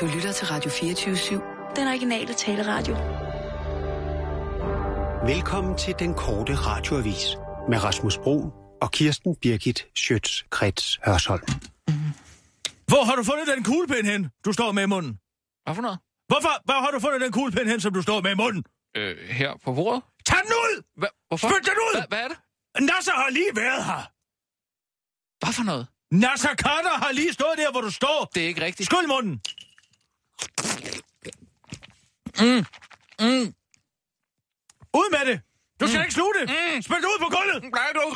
Du lytter til Radio 24-7. Den originale taleradio. Velkommen til den korte radioavis med Rasmus Bro og Kirsten Birgit Schøtz-Krets Hørsholm. Hvor har du fundet den kuglepen hen, du står med i munden? Hvad for noget? Hvorfor? Hvor har du fundet den kuglepen hen, som du står med i munden? Øh, her på bordet? Tag den ud! Hva? Hvorfor? Spyt den ud! Hva? Hvad er det? Nasser har lige været her. Hvad for noget? Nasser Carter har lige stået der, hvor du står. Det er ikke rigtigt. Skyld munden. Mm. Mm. Ud med det. Du skal mm. ikke sluge det. Mm. Spil det ud på gulvet. Nej, du er.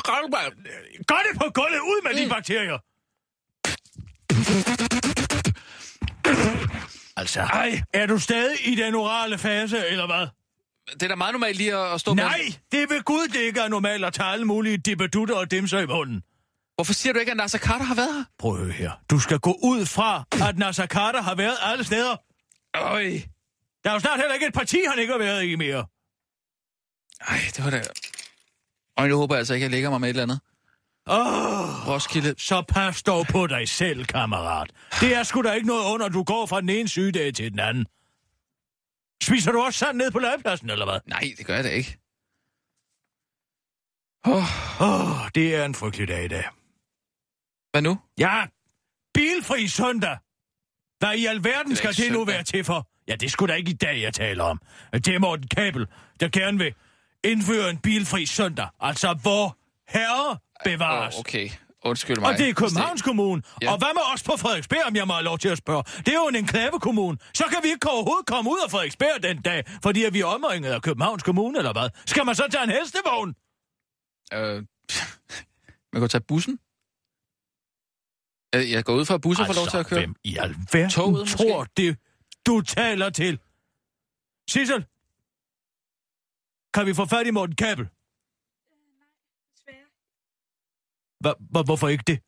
Gør det på gulvet. Ud med mm. de bakterier. Altså, Ej, er du stadig i den orale fase, eller hvad? Det er da meget normalt lige at stå med... Nej, det er ved Gud, det ikke er normalt at tage alle mulige dippedutter og dimser i munden. Hvorfor siger du ikke, at Nasser Carter har været her? Prøv at høre her. Du skal gå ud fra, at Nasser Carter har været alle steder. Øj. Der er jo snart heller ikke et parti, han ikke har været i mere. Ej, det var da... Og nu håber jeg altså ikke, at jeg lægger mig med et eller andet. Åh, Roskilde. så pas dog på dig selv, kammerat. Det er sgu da ikke noget under, du går fra den ene sygedag til den anden. Spiser du også sand ned på legepladsen, eller hvad? Nej, det gør jeg da ikke. Åh, Åh, oh, det er en frygtelig dag i dag. hvad nu? Ja, bilfri søndag. Hvad i alverden er skal det nu søndag. være til for? Ja, det skulle da ikke i dag, jeg taler om. Det er Morten Kabel, der gerne vil indføre en bilfri søndag. Altså, hvor herre bevares. Åh, okay. Undskyld mig. Og det er Københavns Kommune. Ja. Og hvad med os på Frederiksberg, om jeg må have lov til at spørge? Det er jo en enklavekommune. Så kan vi ikke overhovedet komme ud af Frederiksberg den dag, fordi at vi er omringet af Københavns Kommune, eller hvad? Skal man så tage en hestevogn? Øh, man kan tage bussen. Øh, Jeg går ud fra, at busser får lov til at køre. Altså, hvem i alverden Toget, måske? tror det, du taler til? Sissel, kan vi få fat i Morten Kabel? Hva, hva, hvorfor ikke det?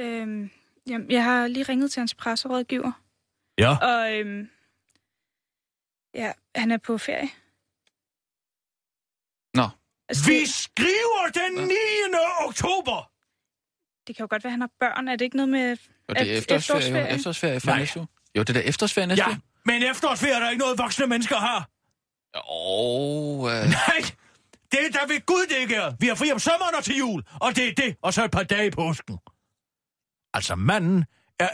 Øhm, jamen, jeg har lige ringet til hans presserådgiver, Ja, og øhm, ja, han er på ferie. Nå. Altså, vi det, skriver den 9. oktober! det kan jo godt være, at han har børn. Er det ikke noget med... Og det er efterårsferie, efterårsferie? efterårsferie, for Nej. næste uge. Jo, det er da efterårsferie næste Ja, uge. Men efterårsferie er der ikke noget, voksne mennesker har. Åh, øh, Nej, det er der ved Gud, det ikke er. Vi har fri om sommeren og til jul, og det er det, og så et par dage i påsken. Altså, manden er,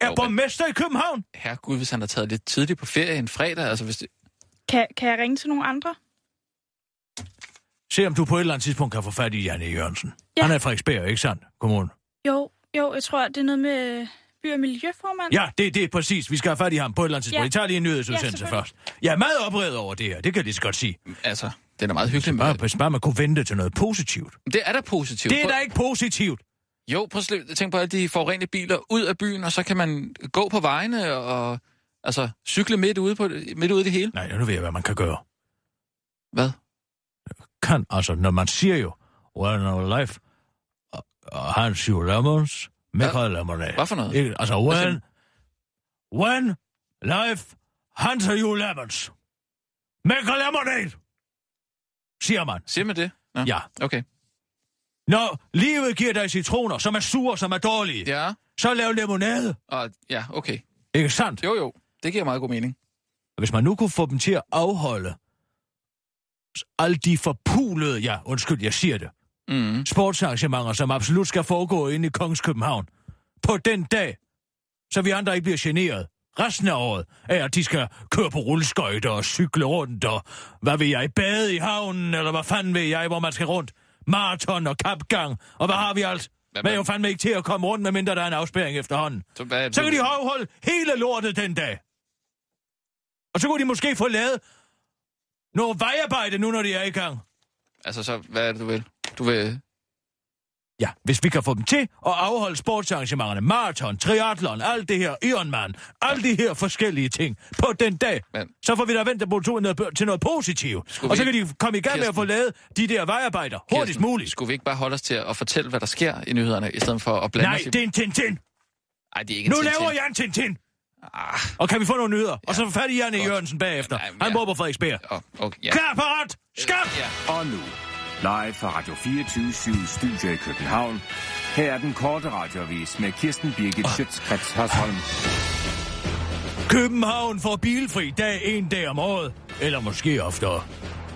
er Jo, men- borgmester i København. herregud, hvis han har taget lidt tidligt på ferie en fredag, altså hvis det... Kan, kan jeg ringe til nogle andre? Se om du på et eller andet tidspunkt kan få fat i Janne Jørgensen. Ja. Han er Frederiksberg, ikke sandt? Kommune. Jo, jo, jeg tror, det er noget med by- og miljøformand. Ja, det, det er præcis. Vi skal have fat i ham på et eller andet tidspunkt. Ja. Vi tager lige en nyhedsudsendelse Ja, først. Jeg er meget oprevet over det her. Det kan jeg lige så godt sige. Altså, det er da meget hyggeligt. Bare, Med, bare man kunne vente til noget positivt. det er da positivt. Det er da ikke positivt. Jo, prøv at tænk på alle de forurenede biler ud af byen, og så kan man gå på vejene og altså, cykle midt ude, på midt ude i det hele. Nej, nu ved jeg, hvad man kan gøre. Hvad? kan, altså, når man siger jo, when our life uh, has you lemons, make a lemonade. Hvad for noget? Ikke? Altså, when, when life hands you lemons, make a lemonade, siger man. Siger man det? Nå. Ja. Okay. Når livet giver dig citroner, som er sure, som er dårlige, Ja, så lav lemonade. og ja, okay. Ikke sandt? Jo, jo. Det giver meget god mening. Hvis man nu kunne få dem til at afholde alle de forpulede, ja, undskyld, jeg siger det, Mm. sportsarrangementer, som absolut skal foregå inde i Kongens København. På den dag, så vi andre ikke bliver generet. Resten af året er, at de skal køre på rulleskøjter og cykle rundt, og hvad vil jeg, bade i havnen, eller hvad fanden ved jeg, hvor man skal rundt. Maraton og kapgang, og hvad har vi alt? Hvad- er jo fandme ikke til at komme rundt, medmindre der er en afspæring efterhånden. Så, hvad, Så kan de afholde hele lortet den dag. Og så kunne de måske få lavet noget vejarbejde nu, når de er i gang. Altså, så hvad er det, du vil? Du vil... Ja, hvis vi kan få dem til at afholde sportsarrangementerne, maraton, triathlon, alt det her, Ironman, alle de her forskellige ting på den dag, Men- så får vi da vendt på noget, til noget positivt. Skulle Og så kan de komme i gang med at få lavet de der vejarbejder hurtigst Kirsten, muligt. Skulle vi ikke bare holde os til at fortælle, hvad der sker i nyhederne, i stedet for at blande Nej, os i... det er en Tintin. Ej, det er ikke en Nu Tintin. laver jeg en Tintin. Ah, Og kan vi få nogle nyheder? Og så fat i Janne. Jørgensen bagefter. Ja, men Han ja. bor på Frederiksberg. oh, okay, ja. Klar, parat, skab! Ja. Og nu, live fra Radio 24 Studio i København. Her er den korte radiovis med Kirsten Birgit Schøtzgrads Hasholm. København får bilfri dag en dag om året, eller måske oftere.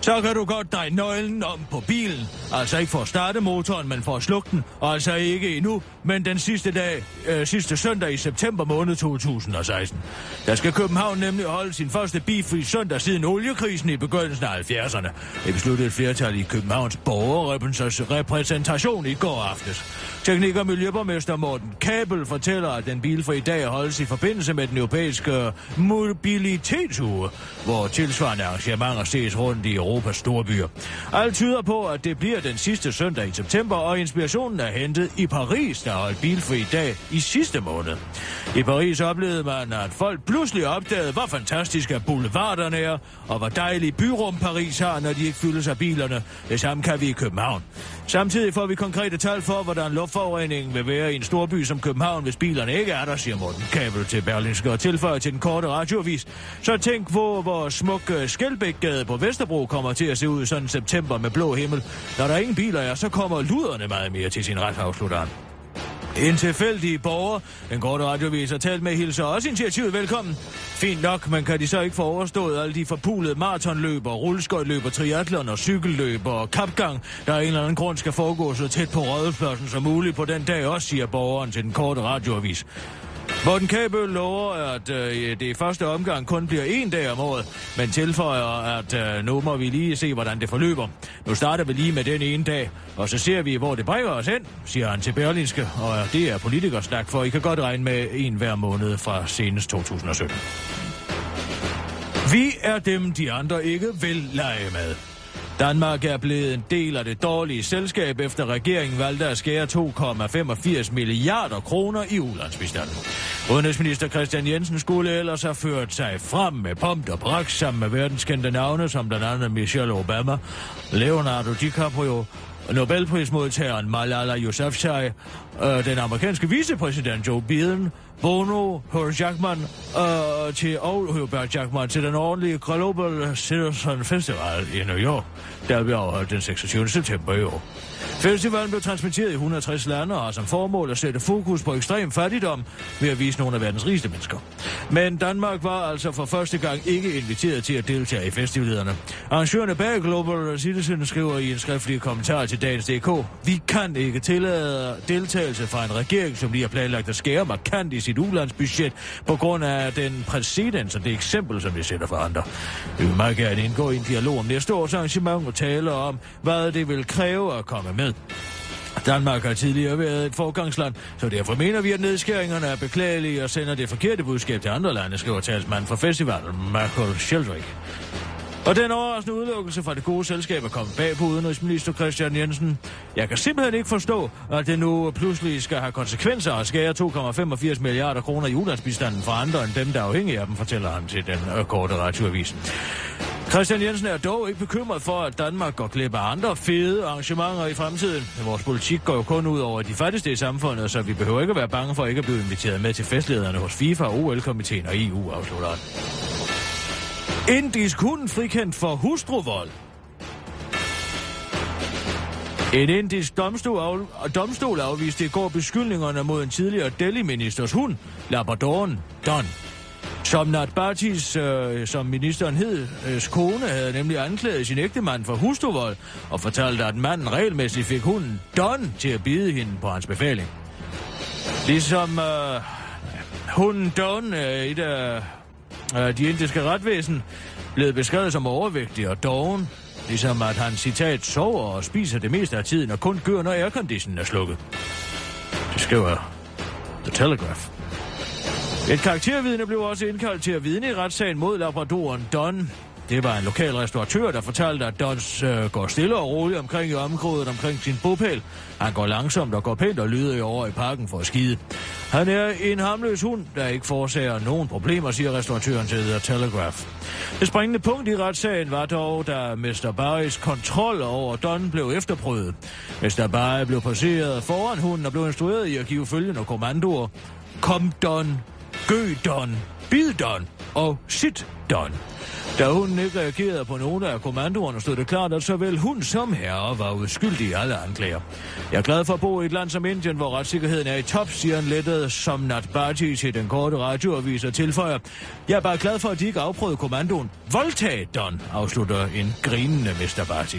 Så kan du godt dreje nøglen om på bilen. Altså ikke for at starte motoren, men for at slukke den. Og altså ikke endnu, men den sidste dag, øh, sidste søndag i september måned 2016. Der skal København nemlig holde sin første bilfri søndag siden oliekrisen i begyndelsen af 70'erne. Det besluttede et flertal i Københavns borgerrepræsentation i går aftes. Teknik- og Miljøborgmester Morten Kabel fortæller, at den bilfri dag holdes i forbindelse med den europæiske mobilitetsuge, hvor tilsvarende arrangementer ses rundt i Europas storbyer. Alt tyder på, at det bliver den sidste søndag i september, og inspirationen er hentet i Paris, der holdt bilfri dag i sidste måned. I Paris oplevede man, at folk pludselig opdagede, hvor fantastiske boulevarderne er, og hvor dejlig byrum Paris har, når de ikke fyldes af bilerne. Det samme kan vi i København. Samtidig får vi konkrete tal for, hvordan luftforureningen vil være i en storby som København, hvis bilerne ikke er der, siger Morten Kabel til Berlinske og tilføjer til den korte radiovis. Så tænk på, hvor smuk smukke Skelbækgade på Vesterbro kommer til at se ud sådan september med blå himmel. Når der ingen biler er, så kommer luderne meget mere til sin ret, afslutter han. En tilfældig borger, den korte radiovis har talt med, hilser også initiativet velkommen. Fint nok, men kan de så ikke få overstået alle de forpulede maratonløber, rulleskøjtløber, triathlon og cykelløber og kapgang, der af en eller anden grund skal foregå så tæt på rådhuspladsen som muligt på den dag også, siger borgeren til den korte radioavis. Morten Kabel lover, at øh, det første omgang kun bliver en dag om året, men tilføjer, at øh, nu må vi lige se, hvordan det forløber. Nu starter vi lige med den ene dag, og så ser vi, hvor det bringer os hen, siger han til Berlinske, og det er politikersnak, for I kan godt regne med en hver måned fra senest 2017. Vi er dem, de andre ikke vil lege med. Danmark er blevet en del af det dårlige selskab, efter regeringen valgte at skære 2,85 milliarder kroner i ulandsbistanden. Udenrigsminister Christian Jensen skulle ellers have ført sig frem med pomp og pragt sammen med verdenskendte navne, som blandt andet Michelle Obama, Leonardo DiCaprio, Nobelprismodtageren Malala Yousafzai, øh, den amerikanske vicepræsident Joe Biden, Bono, Hugh Jackman øh, til, og Hubert Jackman til den ordentlige Global Citizen Festival i New York, der bliver afholdt den 26. september i år. Festivalen blev transmitteret i 160 lande og har som formål at sætte fokus på ekstrem fattigdom ved at vise nogle af verdens rigeste mennesker. Men Danmark var altså for første gang ikke inviteret til at deltage i festivalerne. Arrangørerne bag Global Citizen skriver i en skriftlig kommentar til Dagens DK, vi kan ikke tillade deltagelse fra en regering, som lige har planlagt at skære markant i sit ulandsbudget på grund af den præcedens og det eksempel, som vi sætter for andre. Vi vil meget gerne indgå i en dialog om næste års arrangement og tale om, hvad det vil kræve at komme med. Danmark har tidligere været et forgangsland, så derfor mener vi, at nedskæringerne er beklagelige og sender det forkerte budskab til andre lande, skriver talsmanden for festivalen, Michael Sheldrick. Og den overraskende udelukkelse fra det gode selskab er kommet bag på udenrigsminister Christian Jensen. Jeg kan simpelthen ikke forstå, at det nu pludselig skal have konsekvenser at skære 2,85 milliarder kroner i ulandsbistanden fra andre end dem, der er afhængige af dem, fortæller han til den øh, korte radioavis. Christian Jensen er dog ikke bekymret for, at Danmark går glip af andre fede arrangementer i fremtiden. Vores politik går jo kun ud over de fattigste i samfundet, så vi behøver ikke at være bange for ikke at blive inviteret med til festlederne hos FIFA, OL-komiteen og EU, afslutter han. Indisk hund frikendt for hustruvold. En indisk domstol, af, domstol afviste i går beskyldningerne mod en tidligere Delhi-ministers hund, Labradoren Don. Som Natbatis, øh, som ministeren hed, øh, kone, havde nemlig anklaget sin ægtemand for hustruvold og fortalte, at manden regelmæssigt fik hunden Don til at bide hende på hans befaling. Ligesom øh, hunden Don, øh, et af øh, Øh, de indiske retvæsen, blevet beskrevet som overvægtig og doven, ligesom at han, citat, sover og spiser det meste af tiden og kun gør, når airconditionen er slukket. Det skriver The Telegraph. Et karaktervidne blev også indkaldt til at vidne i retssagen mod labradoren Don. Det var en lokal restauratør, der fortalte, at Dons øh, går stille og roligt omkring i området omkring sin bopæl. Han går langsomt og går pænt og lyder over i parken for at skide. Han er en hamløs hund, der ikke forårsager nogen problemer, siger restauratøren til The Telegraph. Det springende punkt i retssagen var dog, da Mr. Barrys kontrol over Don blev efterprøvet. Mr. Barry blev placeret foran hunden og blev instrueret i at give følgende kommandoer. Kom Don, gø Don, bid Don og sit Don. Da hunden ikke reagerede på nogen af kommandoerne, stod det klart, at såvel hun som herre var uskyldige i alle anklager. Jeg er glad for at bo i et land som Indien, hvor retssikkerheden er i top, siger en lettet som Natbati til den korte radioavis og tilføjer. Jeg er bare glad for, at de ikke afprøvede kommandoen. Voldtag, Don, afslutter en grinende Mr. Barti.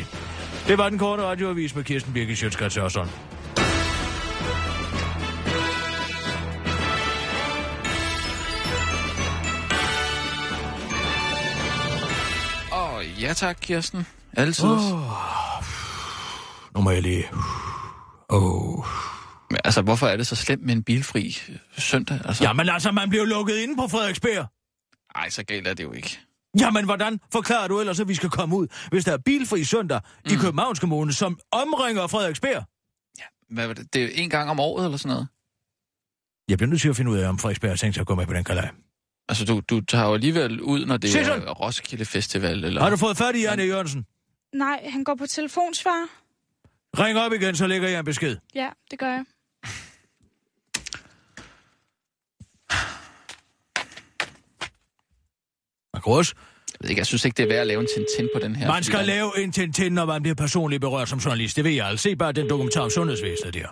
Det var den korte radioavis med Kirsten Birke Sjøtskrets Ja tak, Kirsten. Altid. Oh. Nu må jeg lige... Oh. Men, altså, hvorfor er det så slemt med en bilfri søndag? Altså, Jamen altså, man bliver lukket inde på Frederiksberg. Ej, så galt er det jo ikke. Jamen, hvordan forklarer du ellers, at vi skal komme ud, hvis der er bilfri søndag mm. i Københavns Kommune, som omringer Frederiksberg? Hvad var det? Det er en gang om året eller sådan noget. Jeg bliver nødt til at finde ud af, om Frederiksberg har tænkt sig at gå med på den kalaj. Altså, du, du tager jo alligevel ud, når det så. er Roskilde Festival, eller... Har du fået fat i Janne Jørgensen? Nej, han går på telefonsvar. Ring op igen, så lægger jeg en besked. Ja, det gør jeg. Man kan også. Jeg ved ikke, jeg synes ikke, det er værd at lave en Tintin på den her. Man skal lave en Tintin, når man bliver personligt berørt som journalist. Det ved jeg altså. Se bare den dokumentar om sundhedsvæsenet der.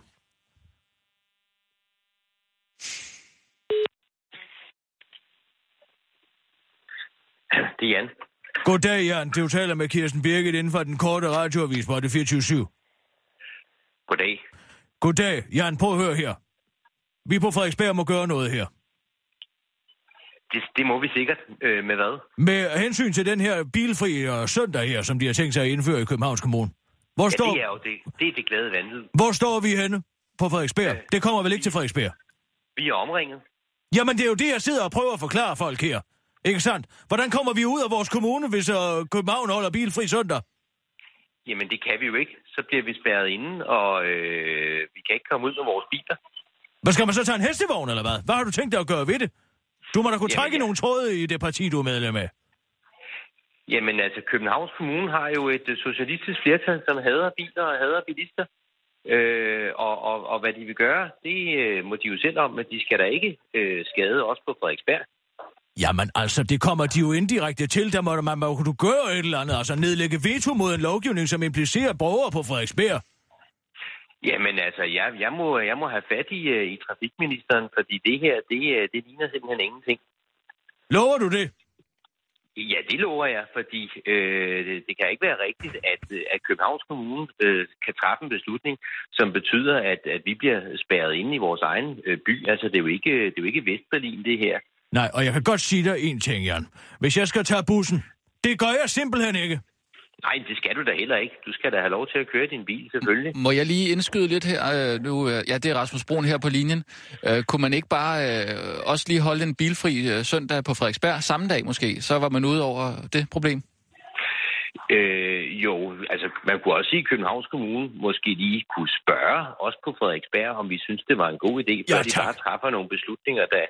Det er Jan. Goddag, Jan. Du taler med Kirsten Birgit inden for den korte radioavis på det 24 Goddag. Goddag. Jan, prøv at høre her. Vi på Frederiksberg må gøre noget her. Det, det må vi sikkert. Øh, med hvad? Med hensyn til den her bilfri øh, søndag her, som de har tænkt sig at indføre i Københavns Kommune. Hvor, Ja, står, det er jo det, det, er det glade vanvid. hvor står vi henne på Frederiksberg? Det kommer vel ikke til Frederiksberg? Vi er omringet. Jamen, det er jo det, jeg sidder og prøver at forklare folk her. Ikke sandt? Hvordan kommer vi ud af vores kommune, hvis uh, København holder bilfri søndag? Jamen, det kan vi jo ikke. Så bliver vi spærret inde, og øh, vi kan ikke komme ud med vores biler. Hvad skal man så tage en hestevogn, eller hvad? Hvad har du tænkt dig at gøre ved det? Du må da kunne Jamen, trække ja. nogle tråde i det parti, du er medlem af. Jamen, altså, Københavns Kommune har jo et øh, socialistisk flertal, som hader biler og hader bilister. Øh, og, og, og hvad de vil gøre, det øh, må de jo selv om, men de skal da ikke øh, skade os på Frederiksberg. Jamen altså, det kommer de jo indirekte til. Der må man må kunne gøre et eller andet. Altså nedlægge veto mod en lovgivning, som implicerer borgere på Frederiksberg. Jamen altså, jeg, jeg, må, jeg må have fat i, øh, i trafikministeren, fordi det her, det, øh, det ligner simpelthen ingenting. Lover du det? Ja, det lover jeg, fordi øh, det, det kan ikke være rigtigt, at, øh, at Københavns Kommune øh, kan træffe en beslutning, som betyder, at, at vi bliver spærret inde i vores egen øh, by. Altså, det er jo ikke, det er jo ikke Vestberlin, det her. Nej, og jeg kan godt sige dig en ting, Jan. Hvis jeg skal tage bussen, det gør jeg simpelthen ikke. Nej, det skal du da heller ikke. Du skal da have lov til at køre din bil, selvfølgelig. Må jeg lige indskyde lidt her? Øh, nu, øh, ja, det er Rasmus Broen her på linjen. Øh, kunne man ikke bare øh, også lige holde en bilfri øh, søndag på Frederiksberg samme dag måske? Så var man ude over det problem. Øh, jo, altså man kunne også sige, at Københavns Kommune måske lige kunne spørge os på Frederiksberg, om vi synes, det var en god idé, før Ja, de bare træffer nogle beslutninger, der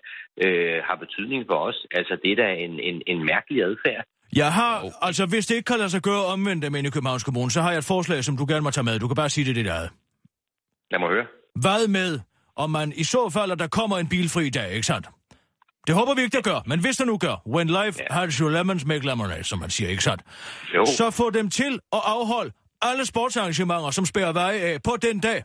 øh, har betydning for os. Altså det er da en, en, en mærkelig adfærd. Jeg har, altså hvis det ikke kan lade sig gøre omvendt dem inde i Københavns Kommune, så har jeg et forslag, som du gerne må tage med. Du kan bare sige det, det der. Lad mig høre. Hvad med, om man i så fald, at der kommer en bilfri dag, ikke sandt? Det håber vi ikke, der gør, men hvis der nu gør, when life Ja. has your lemons, make lemonade, som man siger, ikke sandt? Jo, Så få dem til at afholde alle sportsarrangementer, som spærer veje af på den dag.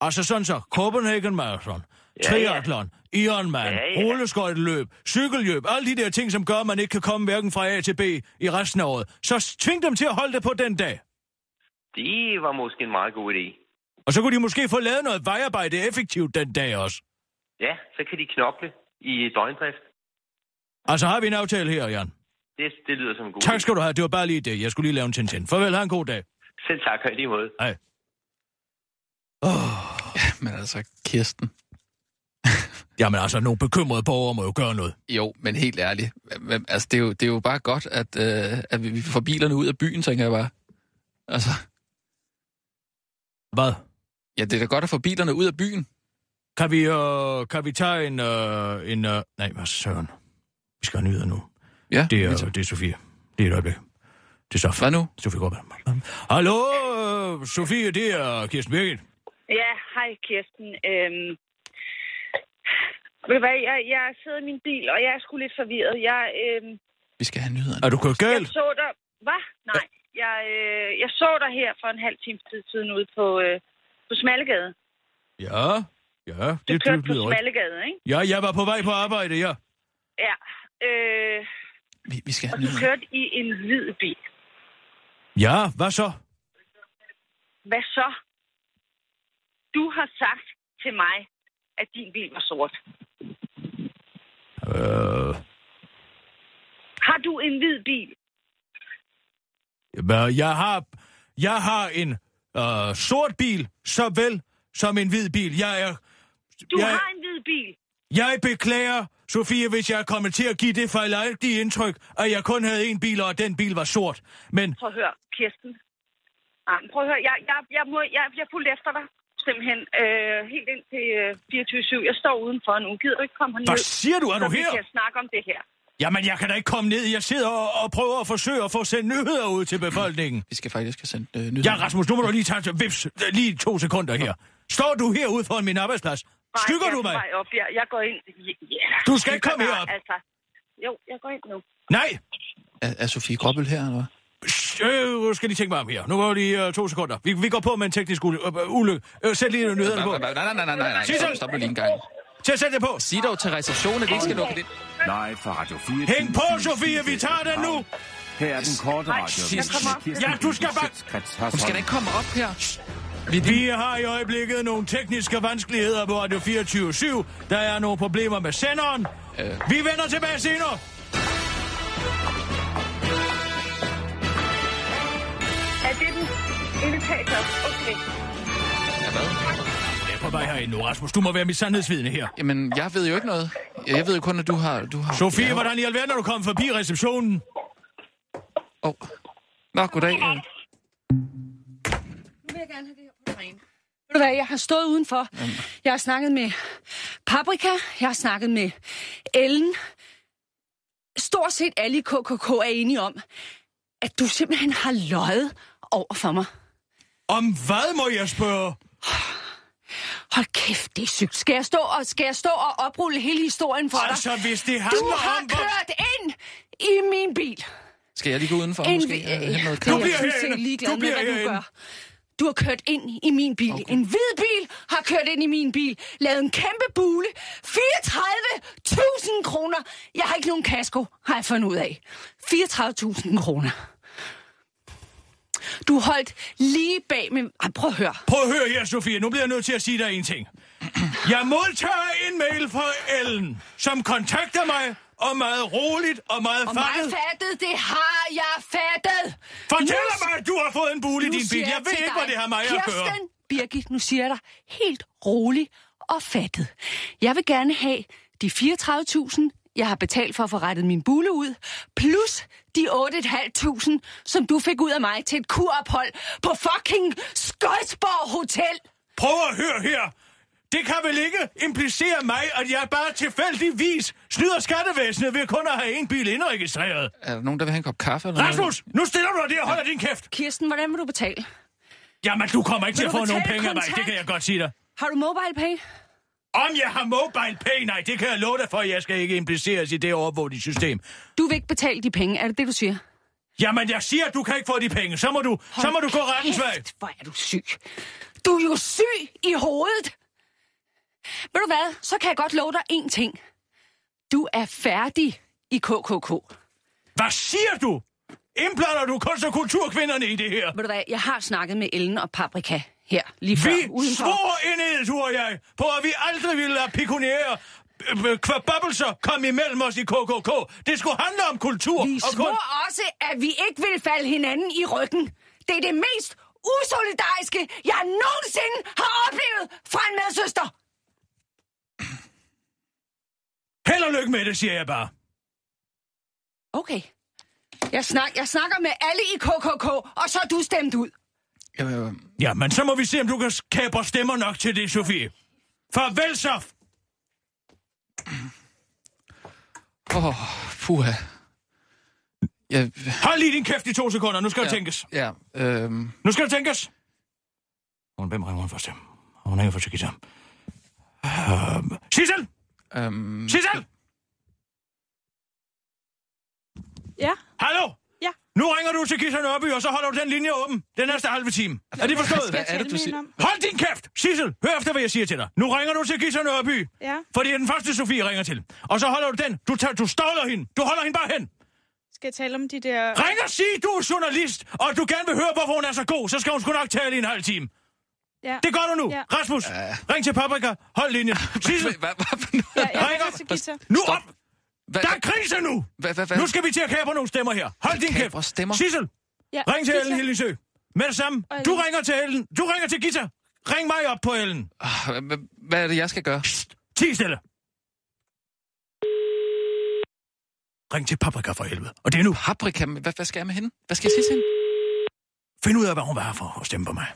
Altså sådan så, Copenhagen Marathon, Ja, triathlon, Ironman, Ja, ja. rulleskøjteløb, cykelhjøb, alle de der ting, som gør, at man ikke kan komme hverken fra A til B i resten af året. Så tving dem til at holde det på den dag. det var måske en meget god idé. Og så kunne de måske få lavet noget vejarbejde effektivt den dag også. Ja, så kan de knokle i døgndrift. Altså har vi en aftale her, Jan. Det, det lyder som en god Tak skal du have. Det var bare lige det. Jeg skulle lige lave en Tintin. Farvel, have en god dag. Selv tak, og i lige måde. Hej. Oh. Men altså, Kirsten. Jamen altså, nogle bekymrede borgere må jo gøre noget. Jo, men helt ærligt. Altså, det er jo, det er jo bare godt, at, øh, at vi vi får bilerne ud af byen, tænker jeg bare. Altså, Hvad? ja, det er da godt at få bilerne ud af byen. Kan vi, øh, kan vi tage en... Øh, en øh, nej, hvad søren. Vi skal have nyheder nu. Ja, Det er, det er Sofie. Det er et øjeblik. Det er så Hvad nu? Sofie Gårdberg. Hallo, øh, Sofie, det er Kirsten Birgit. Ja, hej Kirsten. Øhm, ved du hvad, jeg, jeg sidder i min bil, og jeg er sgu lidt forvirret. Jeg, øhm, Vi skal have nyhederne. Er du Jeg galt? så dig... Hvad? Nej. Jeg, øh, jeg så dig her for en halv time tid siden ude på, øh, på Smallegade. Ja, ja, Du det, kørte det på lyder rigtigt. Smallegade, ikke? Ja, jeg var på vej på arbejde, ja. Ja. Øh, Vi, vi skal og du kørte i en hvid bil. Ja, hvad så? Hvad så? Du har sagt til mig, at din bil var sort. Øh, Har du en hvid bil? jeg har, jeg har en øh, sort bil, såvel som en hvid bil. Jeg er... Du jeg, har en hvid bil. jeg beklager, Sofie, hvis jeg er kommet til at give det fejlagtige indtryk, at jeg kun havde en bil, og at den bil var sort. Men Prøv at høre, Kirsten. Ah, prøv at høre, jeg, jeg, jeg, må, jeg, jeg fulgte efter dig simpelthen øh, helt ind til øh, 24-7. Jeg står udenfor nu. Gider du ikke komme herned? hvad siger du? Er du så vi her? kan snakke om det her. Jamen, jeg kan da ikke komme ned. Jeg sidder og, og prøver at forsøge at få sendt nyheder ud til befolkningen. Vi skal faktisk have sendt øh, nyheder. Ja, Rasmus, nu må du lige tage til vips. Lige to sekunder her. Står du herude foran min arbejdsplads? Nej, Skygger du mig? Op. Jeg, jeg går ind. Ja, Du skal ikke komme dig, herop. Altså, jo, jeg går ind nu. Nej! Er, er Sofie Gråbøl her, eller hvad? Øh, skal lige tænke mig om her. Nu går det lige uh, to sekunder. Vi, vi går på med en teknisk uly- øh, ulykke. Øh, sæt lige nyhederne på. Nej, nej, nej, nej, nej, nej, nej. Stop, stop nu lige en gang. Til at sætte det på. Sig dog til receptionen, at vi ikke skal lukke det. Live fra Radio 4. Hæng på, Sofie. Vi tager den nu. Her er den korte Nej, radio. Ja, du skal bare- Hun skal da ikke komme op her. Vi, Vi har i øjeblikket nogle tekniske vanskeligheder på Radio 24 Der er nogle problemer med senderen. Øh. Vi vender tilbage senere. Er det den etage? Okay. Ja, hvad? Jeg er på vej herind nu, Rasmus. Du må være mit sandhedsvidne her. Jamen, jeg ved jo ikke noget. Jeg ved jo kun, at du har... Du har Sofie, ja. hvordan i alverden er du kommet forbi receptionen? Oh. Nå, goddag. Nu vil jeg gerne have det rene. Ved du hvad, jeg har stået udenfor. Jeg har snakket med Paprika, jeg har snakket med Ellen. Stort set alle i KKK er enige om, at du simpelthen har løjet over for mig. Om hvad må jeg spørge? Hold kæft, det er sygt. Skal jeg stå og, skal jeg stå og oprulle hele historien for dig? Altså, hvis det Du handler har om... hvor- kørt ind i min bil. Skal jeg lige gå udenfor, En, måske? øh, Øh, er Du bliver jeg fuldstændig herinde. ligeglad Du med, bliver hvad du har kørt ind i min bil. Okay. En hvid bil har kørt ind i min bil. Lavet en kæmpe bule. 34.000 kroner. Jeg har ikke nogen kasko, har jeg fundet ud af. 34.000 kroner. Du holdt lige bag med... Ej, prøv at høre. Prøv at høre her, Sofie. Nu bliver jeg nødt til at sige dig en ting. Jeg modtager en mail fra Ellen, som kontakter mig, og meget roligt og meget Og fattet. fattet, det har jeg fattet. Fortæller Nu- mig, at du har fået en bule i din bil. Jeg ved ikke, hvad det har mig at gøre. Kirsten, Birgit, nu siger jeg dig helt rolig og fattet. Jeg vil gerne have de 34.000, jeg har betalt for at få rettet min bule ud, plus de 8.500, som du fik ud af mig til et kurophold på fucking Skodsborg Hotel. Prøv at høre her. Det kan vel ikke implicere mig, at jeg bare tilfældigvis snyder skattevæsenet ved kun at have en bil indregistreret. Er der nogen, der vil have en kop kaffe? Eller noget? Rasmus, nu stiller du dig der og holder din kæft. Kirsten, hvordan vil du betale? Jamen, du kommer ikke til Vil at du få nogen penge af mig. Det kan jeg godt sige dig. Har du mobile pay? Om jeg har mobile pay, nej, det kan jeg love dig for. Jeg skal ikke impliceres i det overvågningssystem. Du vil ikke betale de penge, er det det, du siger? Jamen, jeg siger, at du kan ikke få de penge. Så må du, så må du gå rettens vej. Hvor er du syg. Du er jo syg i hovedet. Ved du hvad, så kan jeg godt love dig én ting. Du er færdig i KKK. Hvad siger du? Indblander du kunst- og kulturkvinderne i det her? Ved du hvad, jeg har snakket med Ellen og Paprika her lige før. Vi udenfor. svor en ed, du og jeg, på at vi aldrig ville lade pekuniære øh, kvababbelser komme imellem os i KKK. Det skulle handle om kultur Vi og svor kunst. også, at vi ikke vil falde hinanden i ryggen. Det er det mest usolidariske, jeg nogensinde har oplevet fra en medsøster. Held og lykke med det, siger jeg bare. Okay. Jeg, snak, jeg snakker med alle i KKK, og så er du stemt ud. Øh, Ja, men så må vi se, om du kan skabe stemmer nok til det, Sofie. Farvel så. Åh, oh, puha. Jeg, Hold lige din kæft i to sekunder. Nu skal ja. det tænkes. Ja, øhm, Nu skal det tænkes. Hun, hvem ringer hun først til? Hun ringer først til Gita. Uh, Sissel! Øhm, Sissel! Hallo? Ja. Nu ringer du til Gita Nørby, og så holder du den linje åben den næste halve time. Er det forstået? Hvad er det, du siger? Hold din kæft! Sissel, hør efter, hvad jeg siger til dig. Nu ringer du til Gita Nørby. Ja. For det er den første, Sofie ringer til. Og så holder du den. Du, tager, du ståler hende. Du holder hende bare hen. Skal jeg tale om de der... Ring og sig, du er journalist, og du gerne vil høre, hvorfor hun er så god. Så skal hun sgu nok tale i en halv time. Ja. Det gør du nu. Ja. Rasmus, ring til Paprika. Hold linjen. Sissel? Ja, ringer. ringer til Gita. nu op! Der er krise nu! hvad? Nu skal vi til at kapre nogle stemmer her. Hold din kæft. stemmer? Sissel, Ja, ring til. Ellen Hillingsø. Med det samme. Du ringer til Ellen. Du ringer til Gita. Ring mig op på Ellen. Ah, hvad, er det, jeg skal gøre? Ti stille. Ring til Paprika for helvede. Og det er nu. Paprika, hvad, hvad skal jeg med hende? Hvad skal jeg sige til hende? Find ud af, hvad hun var her for at stemme på mig.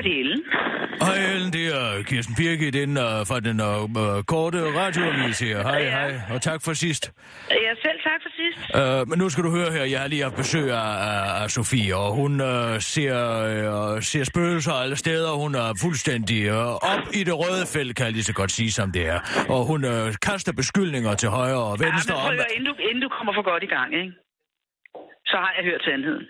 Ja, det er Ellen. Hej Ellen, det er Kirsten Birgit inden uh, fra den uh, korte radioavis her. Hej, Ja. hej, og tak for sidst. Ja, selv tak for sidst. Uh, men nu skal du høre her, jeg har lige haft besøg af, af, Sofie, og hun uh, ser, uh, ser spøgelser alle steder. Hun er fuldstændig uh, op i det røde felt, kan jeg lige så godt sige, som det er. Og hun uh, kaster beskyldninger til højre og Ja, venstre. men prøv om, inden du, inden du kommer for godt i gang, ikke? så har jeg hørt sandheden.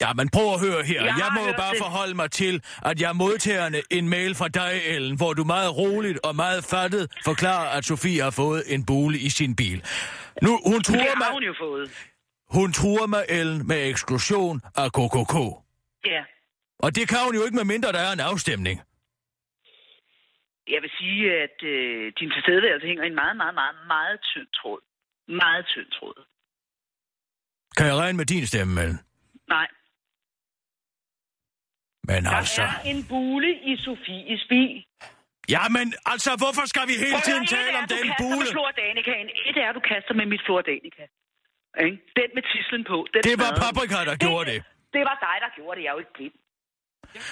Ja, men prøv at høre her. Jeg Jeg, må jo bare det. forholde mig til, at jeg modtager en mail fra dig, Ellen, hvor du meget roligt og meget fattet forklarer, at Sofie har fået en bule i sin bil. Nu, hun Det truer har mig, hun jo fået. hun truer mig, Ellen, med eksklusion af KKK. Ja. Og det kan hun jo ikke, med mindre der er en afstemning. Jeg vil sige, at øh, din tilstedeværelse hænger i en meget, meget, meget, meget tynd tråd. Meget tynd tråd. Kan jeg regne med din stemme, Ellen? Nej. Men Der altså... er en bule i Sofies bil. Ja, men altså, hvorfor skal vi hele tiden tale er, om den bule? med Flordanikaen. Et er, du kaster med mit Flordanika. Ikke? Den med tislen på. Den Det var Paprika, der gjorde det. Det var dig, der gjorde det. Jeg er jo ikke blind.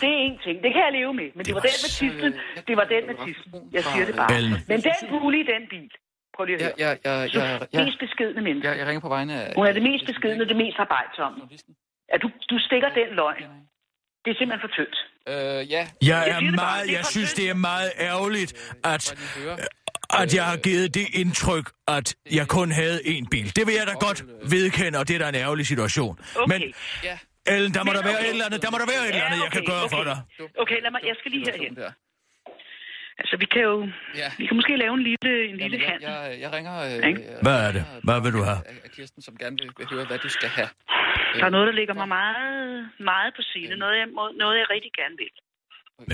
Det er en ting. Det kan jeg leve med. Men det, var, var den med tislen. Det var den med tislen. Jeg siger det bare. Ellen. Men den bule i den bil. Prøv lige at Ja, høre. ja, ja, ja, ja, Mest beskedende menneske. ja, jeg ringer på vegne af... Hun er det mest beskedende, det mest arbejdsomme. At du, du stikker den løgn. Det er simpelthen for tyndt. Øh, ja. Jeg Jeg er bare, meget, er jeg synes, tyndt. det er meget ærgerligt, at, jeg lige høre? at jeg har givet det indtryk, at jeg kun havde én bil. Det vil jeg da godt vedkende, og det er da en ærgerlig situation. Okay. Men. Ellen, der må Men der være okay. et eller andet, der må der være et eller andet, jeg kan okay, gøre for dig. Okay, lad mig, jeg skal lige herhen. Altså, vi kan jo... Ja. Vi kan måske lave en lille, en lille Jamen, jeg, handel. jeg, jeg ringer... Øh, jeg Hvad er det? ringer, Hvad vil du have? Kirsten, som gerne vil, vil høre, hvad du skal have. Der er noget, der ligger mig meget, meget på scene. Noget, jeg, må- noget, jeg rigtig gerne vil.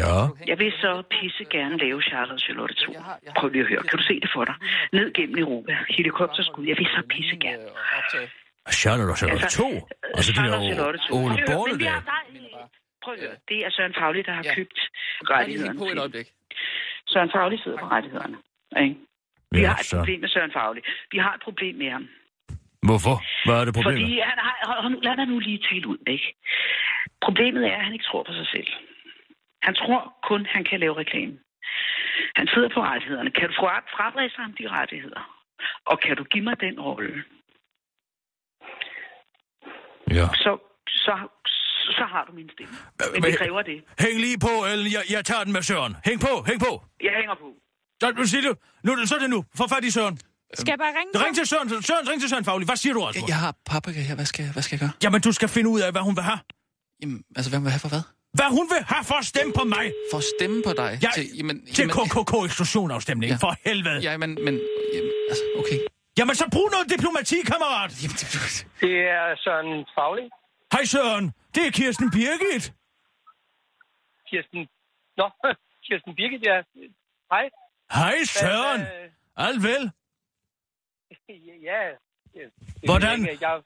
Ja. Jeg vil så pisse gerne lave Charlotte og Charlotte 2. Jeg har- jeg har- Prøv lige at høre. Kan du se det for dig? Ned gennem Europa. Helikopterskud. Jeg vil så pisse gerne. Øh, optage. Charlotte og Charlotte Altså, 2? Altså det og Charlotte der 2. Ole der. nej, Prøv at høre. Det er Søren Fagli, der har Ja. købt Bare lige rettighederne. på et øjeblik. Søren Fagli sidder på rettighederne. Ikke? Vi Ja, har et så. problem med Søren Fagli. Vi har et problem med ham. Hvorfor? Hvad er det Fordi problemet? han har... Lad mig nu lige tale ud, ikke? Problemet er, at han ikke tror på sig selv. Han tror kun, han kan lave reklame. Han sidder på rettighederne. Kan du fra- frabræse ham de rettigheder? Og kan du give mig den rolle? Ja. Så, så, så har du min stemme. Men det kræver det. Hæng lige på, Ellen. Jeg, jeg tager den med Søren. Hæng på, hæng på. Jeg hænger på. Så, nu siger du. Nu, så er det nu. Få fat i Søren. Skal jeg bare ringe? Ring til Søren. Søren, ring til Søren Fagli. Hvad siger du, Jeg, Rasmus? jeg har paprika her. Hvad skal, hvad skal jeg gøre? Jamen, du skal finde ud af, hvad hun vil have. Jamen, altså, hvem vil have for hvad? Hvad hun vil have for at stemme på mig. For at stemme på dig? Ja, til, jamen, Til jamen, KKK-eksklusionafstemning. Ja. For helvede. Ja, men, men jamen, altså, okay. Jamen, så brug noget diplomati, kammerat. Jamen, det, Det er Søren Fagli. Hej, Søren. Det er Kirsten Birgit. Kirsten... Nå, Kirsten Birgit, ja. Hej. Hej, Søren. Øh, Alt vel? ja. Hvordan? Jeg, jeg,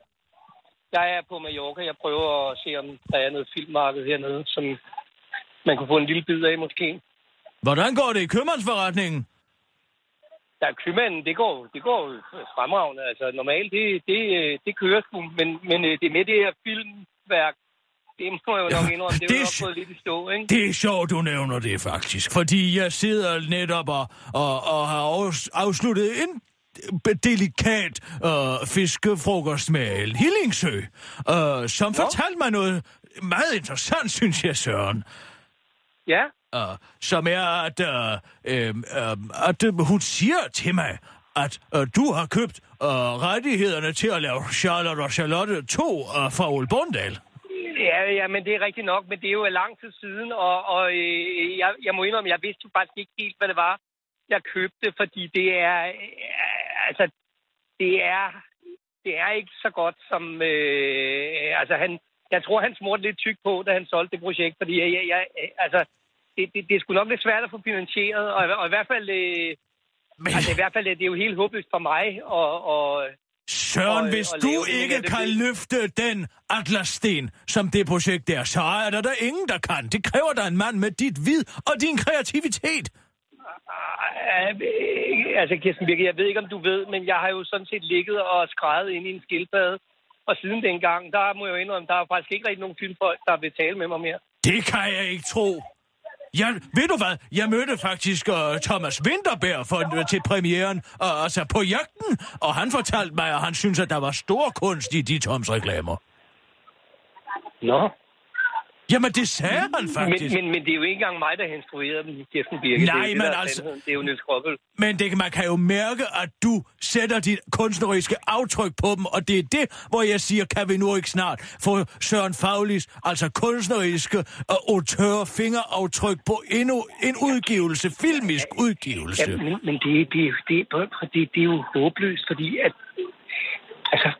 jeg er på Mallorca. Jeg prøver at se, om der er noget filmmarked hernede, som man kunne få en lille bid af måske. Hvordan går det i købmandsforretningen? Der er købmanden, det går, det går jo fremragende. Altså normalt, det, det, det kører sgu. Men, men øh, det med det her filmværk, det må jeg jo nok indrømme, det, det er jo gået lidt i stå, ikke? Det er sjovt, du nævner det faktisk. Fordi jeg sidder netop og, og, og har afs- afsluttet en delikat øh, fiskefrokost med Ellen Hillingsø, øh, som Nå. fortalte mig noget meget interessant, synes jeg, Søren. Ja, uh, som er, at, uh, uh, at uh, hun siger til mig, at uh, du har købt uh, rettighederne til at lave Charlotte og Charlotte 2 uh, fra Ole Bundal. Ja, ja, men det er rigtigt nok, men det er jo lang tid siden, og, og øh, jeg, jeg må indrømme, jeg vidste jo faktisk ikke helt, hvad det var, jeg købte, fordi det er, øh, altså, det er, det er ikke så godt som, øh, altså han, jeg tror, han smurte lidt tyk på, da han solgte det projekt, fordi jeg, jeg, jeg altså, det, det, det er sgu nok lidt svært at få finansieret, og, og i hvert fald, øh, Men- altså i hvert fald, det er jo helt håbløst for mig, og, og Søren, Og- hvis og du det, ikke det kan bliver- løfte den atlassten, som det projekt der, så er der der ingen, der kan. Det kræver der en mand med dit vid og din kreativitet. Øh, øh, altså, Kirsten Birke, jeg ved ikke, om du ved, men jeg har jo sådan set ligget og skrevet ind i en skildpadde. Og siden dengang, der må jeg jo indrømme, der er faktisk ikke rigtig nogen filmfolk, der vil tale med mig mere. Det kan jeg ikke tro. Jeg, ved du hvad? Jeg mødte faktisk uh, Thomas Winterberg for, øh, til premieren, uh, altså på jagten, og han fortalte mig, at han synes, at der var stor kunst i de Toms reklamer. Nå. Jamen, det sagde han Men, faktisk. men, men det er jo ikke engang mig, der har instrueret dem, Kirsten Birke. det er Nej, det, men der er altså- sandheden. Det er jo Niels Kroppel. Men det, man kan jo mærke, at du sætter dit kunstneriske aftryk på dem, og det er det, hvor jeg siger, kan vi nu ikke snart få Søren Faglis, altså kunstneriske og autør fingeraftryk på endnu en udgivelse, filmisk udgivelse. Ja, men, men det, det, er det, er- det, det er jo håbløst, fordi at, altså,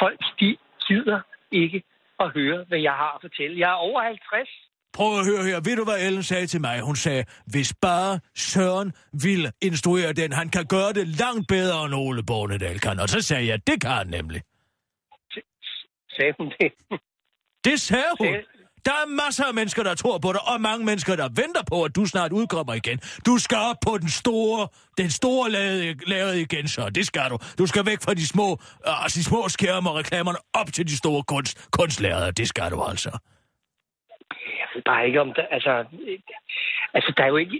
folk, de gider ikke at høre, hvad jeg har at fortælle. Jeg er over 50. Prøv at høre her. Ved du, hvad Ellen sagde til mig? Hun sagde, hvis bare Søren vil instruere den, han kan gøre det langt bedre end Ole Bornedal kan. Og så sagde jeg, det kan han nemlig. Sagde hun det? Det sagde hun. Sagde- Der er masser af mennesker, der tror på dig, og mange mennesker, der venter på, at du snart udkommer igen. Du skal op på den store, den store lade, lade igen, så det skal du. Du skal væk fra de små, uh, de små skærme og reklamerne op til de store kunst, kunstlærere. Det skal du altså. Jeg ved bare ikke om der, altså, øh, altså der er jo ikke,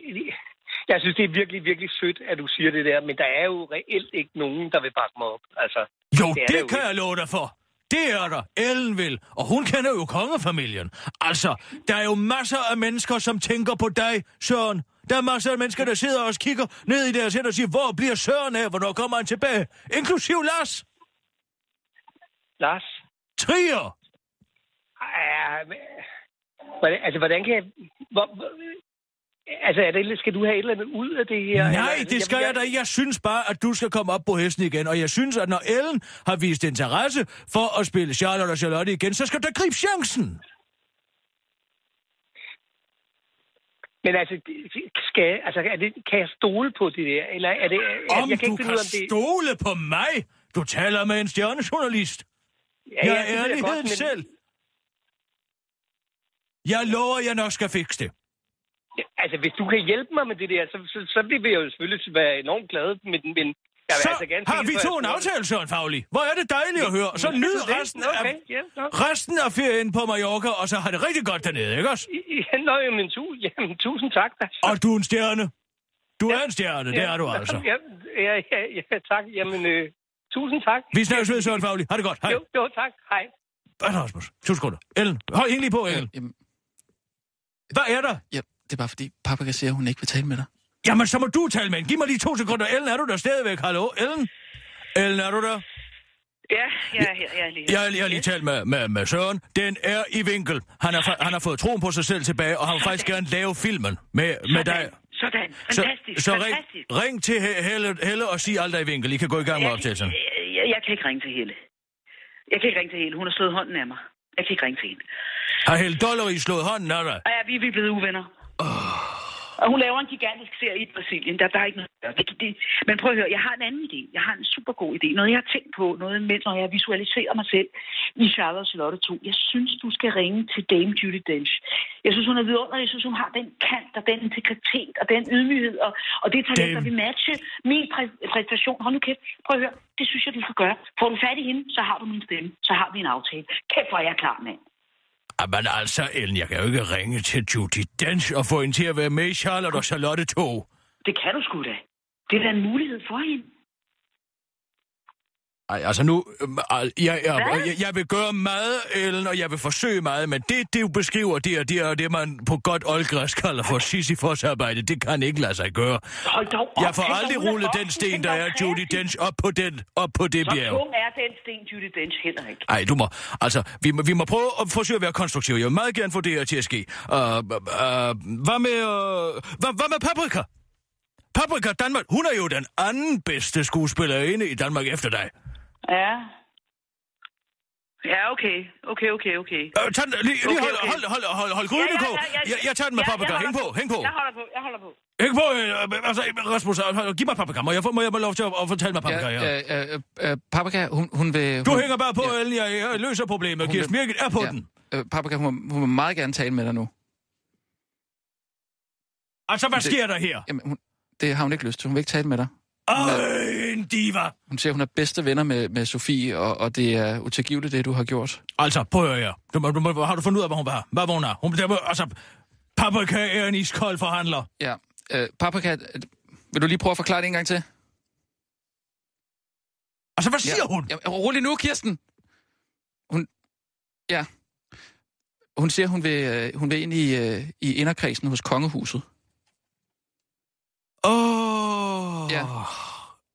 jeg synes, det er virkelig, virkelig sødt, at du siger det der, men der er jo reelt ikke nogen, der vil bakke mig op. Altså, Jo, Det det, det jo kan ikke. jeg love dig for. Det er der. Ellen vil. Og hun kender jo kongefamilien. Altså, der er jo masser af mennesker, som tænker på dig, Søren. Der er masser af mennesker, der sidder og kigger ned i deres hænder og siger, hvor bliver Søren af? Hvornår kommer han tilbage? Inklusiv Lars Lars, Trier. Ja, hvordan, altså, hvordan kan jeg... Hvor, altså, er det, skal du have et eller andet ud af det her? Nej, eller, det skal jeg da. Jeg synes bare, at du skal komme op på hesten igen. Og jeg synes, at når Ellen har vist interesse for at spille Charlotte og Charlotte igen, så skal du gribe chancen. Men altså, skal, jeg- altså er det, kan jeg stole på det der? Eller er det... Om jeg kan du ikke kan ud om det... stole på mig? Du taler med en stjernejournalist. Ja, jeg ja, er jeg ærligheden godt, men- selv. Jeg lover, at jeg nok skal fikse det. Ja, Altså, hvis du kan hjælpe mig med det der, så, så, så vil jeg jo selvfølgelig være enormt glad. Men, men jeg vil Så altså gerne har vi to en aftale, Søren Fagli. Hvor er det dejligt at høre. Så Ja, nyd er resten Okay, af, ja, nå. resten af ferien på Mallorca, og så har det rigtig godt dernede, ikke også? Ja, nå, jamen, tu, jamen, tusind tak. Da. Og du er en stjerne. Du er en stjerne, det er du altså. Ja, ja, ja, ja tak. Jamen, øh, tusind tak. Vi snakkes ved, Søren Fagli. Ha' det godt. Hej. Jo, jo, tak. Hej. Hvad er der, Rasmus? To sekunder. Ellen, hold hende lige på, Ellen. Jamen, Hvad er der? ja, det er bare fordi, Paprika siger, at hun ikke vil tale med dig. Jamen, så må du tale med hende. Giv mig lige to sekunder. Ellen, er du der stadigvæk? Hallo? Ellen? Ellen, er du der? Ja, jeg her. Jeg er lige her. Jeg, jeg har lige talt med, med, med Søren. Den er i vinkel. Han har, han har fået troen på sig selv tilbage, og han vil faktisk gerne lave filmen med, med dig. Sådan. Så, Fantastisk. så ring, Fantastisk. ring til He- Helle, Helle og sig alt er i vinkel. I kan gå i gang med optagelsen. Jeg, jeg, jeg kan ikke ringe til Helle. Jeg kan ikke ringe til Helle. Hun har slået hånden af mig. Jeg kan ikke ringe til hende. Har Helle Dollar i slået hånden af dig? Ja, vi, vi er blevet uvenner. Og hun laver en gigantisk serie i Brasilien. Der, der er ikke noget det, det, Men prøv at høre, jeg har en anden idé. Jeg har en super god idé. Noget, jeg har tænkt på. Noget, mens når jeg visualiserer mig selv i Charlotte og Charlotte 2. Jeg synes, du skal ringe til Dame Judy Dench. Jeg synes, hun er vidunderlig. Jeg synes, hun har den kant og den integritet og den ydmyghed og, og det talent, der vil matche min præ- præstation. Hold nu kæft. Prøv at høre. Det synes jeg, du skal gøre. Får du fat i hende, så har du min stemme. Så har vi en aftale. Kæft, hvor er jeg klar, mand. Ah, Jamen altså, Ellen, jeg kan jo ikke ringe til Judy Dench og få hende til at være med i Charlotte og Charlotte 2. Det kan du sgu da. Det er da en mulighed for hende. Ej, altså nu, øh, jeg, jeg, jeg, jeg, vil gøre meget, Ellen, og jeg vil forsøge meget, men det, det du beskriver, det er det, er det man på godt oldgræs kalder for Sisyfos-arbejde, det kan ikke lade sig gøre. Hold dog op. Jeg får aldrig rullet den sten, der er. Judy Dench op på, den, op på det Så bjerg. tung er den sten, Judy Dench heller ikke. Ej, du må, altså, vi må, vi må prøve at forsøge at være konstruktive. Jeg vil meget gerne få det her til at ske. Uh, uh, hvad med, uh, hvad, hvad med Paprika? Paprika Danmark, hun er jo den anden bedste skuespillerinde i Danmark efter dig. Ja. Ja, okay. Okay, okay, okay. Uh, tag, den- lige, lige Okay, hold, okay. hold, hold, hold, hold gryden i kog. Jeg, jeg tager den med Ja, Paprika. jeg Hæng på, holder hæng på. Jeg holder på, jeg holder på. Hæng på, øh, altså, Rasmus, øh, giv mig Paprika. Må jeg få, må jeg lov til at, at fortælle mig Paprika her? Ja, øh, øh, øh, Paprika, hun, hun vil... Du hun, hænger bare på, Ellen. Jeg, jeg løser problemet. Hun Kirsten Birgit er på ja. den. Øh, Paprika, hun, hun vil meget gerne tale med dig nu. Altså, hvad Det- sker der her? Jamen, hun, det har hun ikke lyst til. Hun vil ikke tale med dig. Øj, en diva. Hun siger, hun er bedste venner med, med Sofie, og, og det er utilgiveligt, det du har gjort. Altså, prøv at høre. Du, må- du, må- har du fundet ud af, hvad hun var? Hvad var hun er? Hun, der, altså, Paprika er en iskold forhandler. Ja. Øh, Paprika, vil du lige prøve at forklare det en gang til? Altså, hvad siger ja. hun? Ja, rolig nu, Kirsten. Hun... Ja. Hun siger, hun vil, øh, hun vil ind i, øh, i inderkredsen hos kongehuset. Åh. Oh. Ja.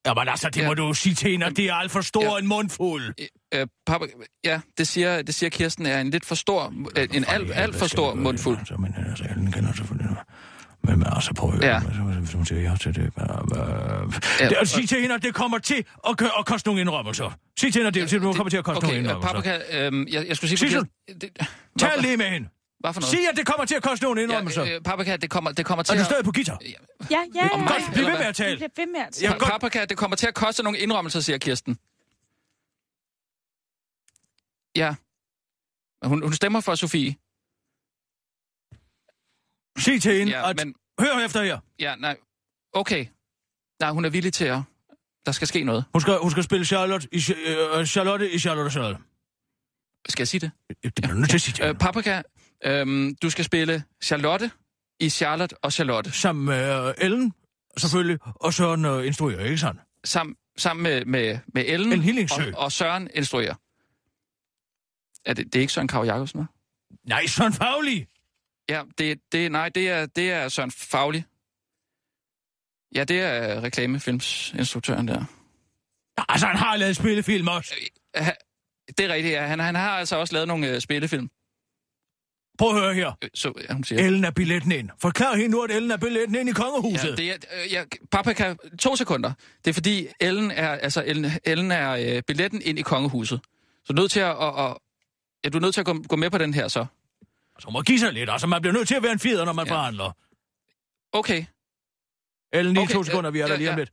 Jamen altså, det Ja. må du jo sige til hende, at det er alt for stor Ja. en mundfuld. Øh, Paprika, ja, det siger, det siger Kirsten er en lidt for stor, øh, en alt, alt for stor mundfuld. Altså, men altså, Ellen kender selvfølgelig noget. Men, men altså, prøv at. Ja. Hvis hun siger ja til det. Men, øh, Ja, det sig til hende, at det kommer til at, kø- at koste nogle indrømmelser. Sig til hende, at det, det kommer til at koste Okay, nogle øh, indrømmelser. Paprika, øh, jeg, jeg skulle sige... Sissel, Kirsten- det, Tal lige med hende. Hvad for noget? Sig, at det kommer til at koste nogle indrømmelser. Ja, øh, Paprika, det kommer, det kommer til Er du at... stadig på guitar? Ja, ja, ja. Mig, Godt, bliv ved med at tale. Bliver ved med at Ja, Pa- godt. Paprika, det kommer til at koste nogle indrømmelser, siger Kirsten. Ja. Hun, hun stemmer for Sofie. Sig til hende, Ja, at... men... Hør efter her. Ja, nej. Okay. Nej, hun er villig til at... Der skal ske noget. Hun skal, hun skal spille Charlotte i, øh, Charlotte i Charlotte og Charlotte. Skal jeg sige det? Det bliver du nødt til at sige til Øh. Paprika, øhm, du skal spille Charlotte i Charlotte og Charlotte. Sammen med øh, Ellen, selvfølgelig, og Søren øh, instruerer, ikke sandt? Sam, sammen med, med, med Ellen En Hillingsø. og, og Søren instruerer. Er det, det er ikke Søren Krav Jacobsen, hva'? Nej, Søren Fagli! Ja, det, det, nej, det er, det er Søren Fagli. Ja, det er reklamefilmsinstruktøren der. Altså, han har lavet spillefilm også. Ha- Det er rigtigt, ja. Han, han har altså også lavet nogle øh, spillefilm. Prøv at høre her. Øh, Så ja, hun siger... Ellen er billetten ind. Forklar hende nu, at Ellen er billetten ind i kongehuset. Ja, det er, øh, ja, Paprika, to sekunder. Det er fordi, Ellen er, altså, Ellen, Ellen er øh, billetten ind i kongehuset. Så du er nødt til at, og, og, ja, du er nødt til at gå, gå med på den her så. Så må give sig lidt. Altså, man bliver nødt til at være en fjeder, når man Ja. forhandler. Okay. Ellen, lige Okay, to sekunder, øh, vi er der ja, lige om ja. lidt.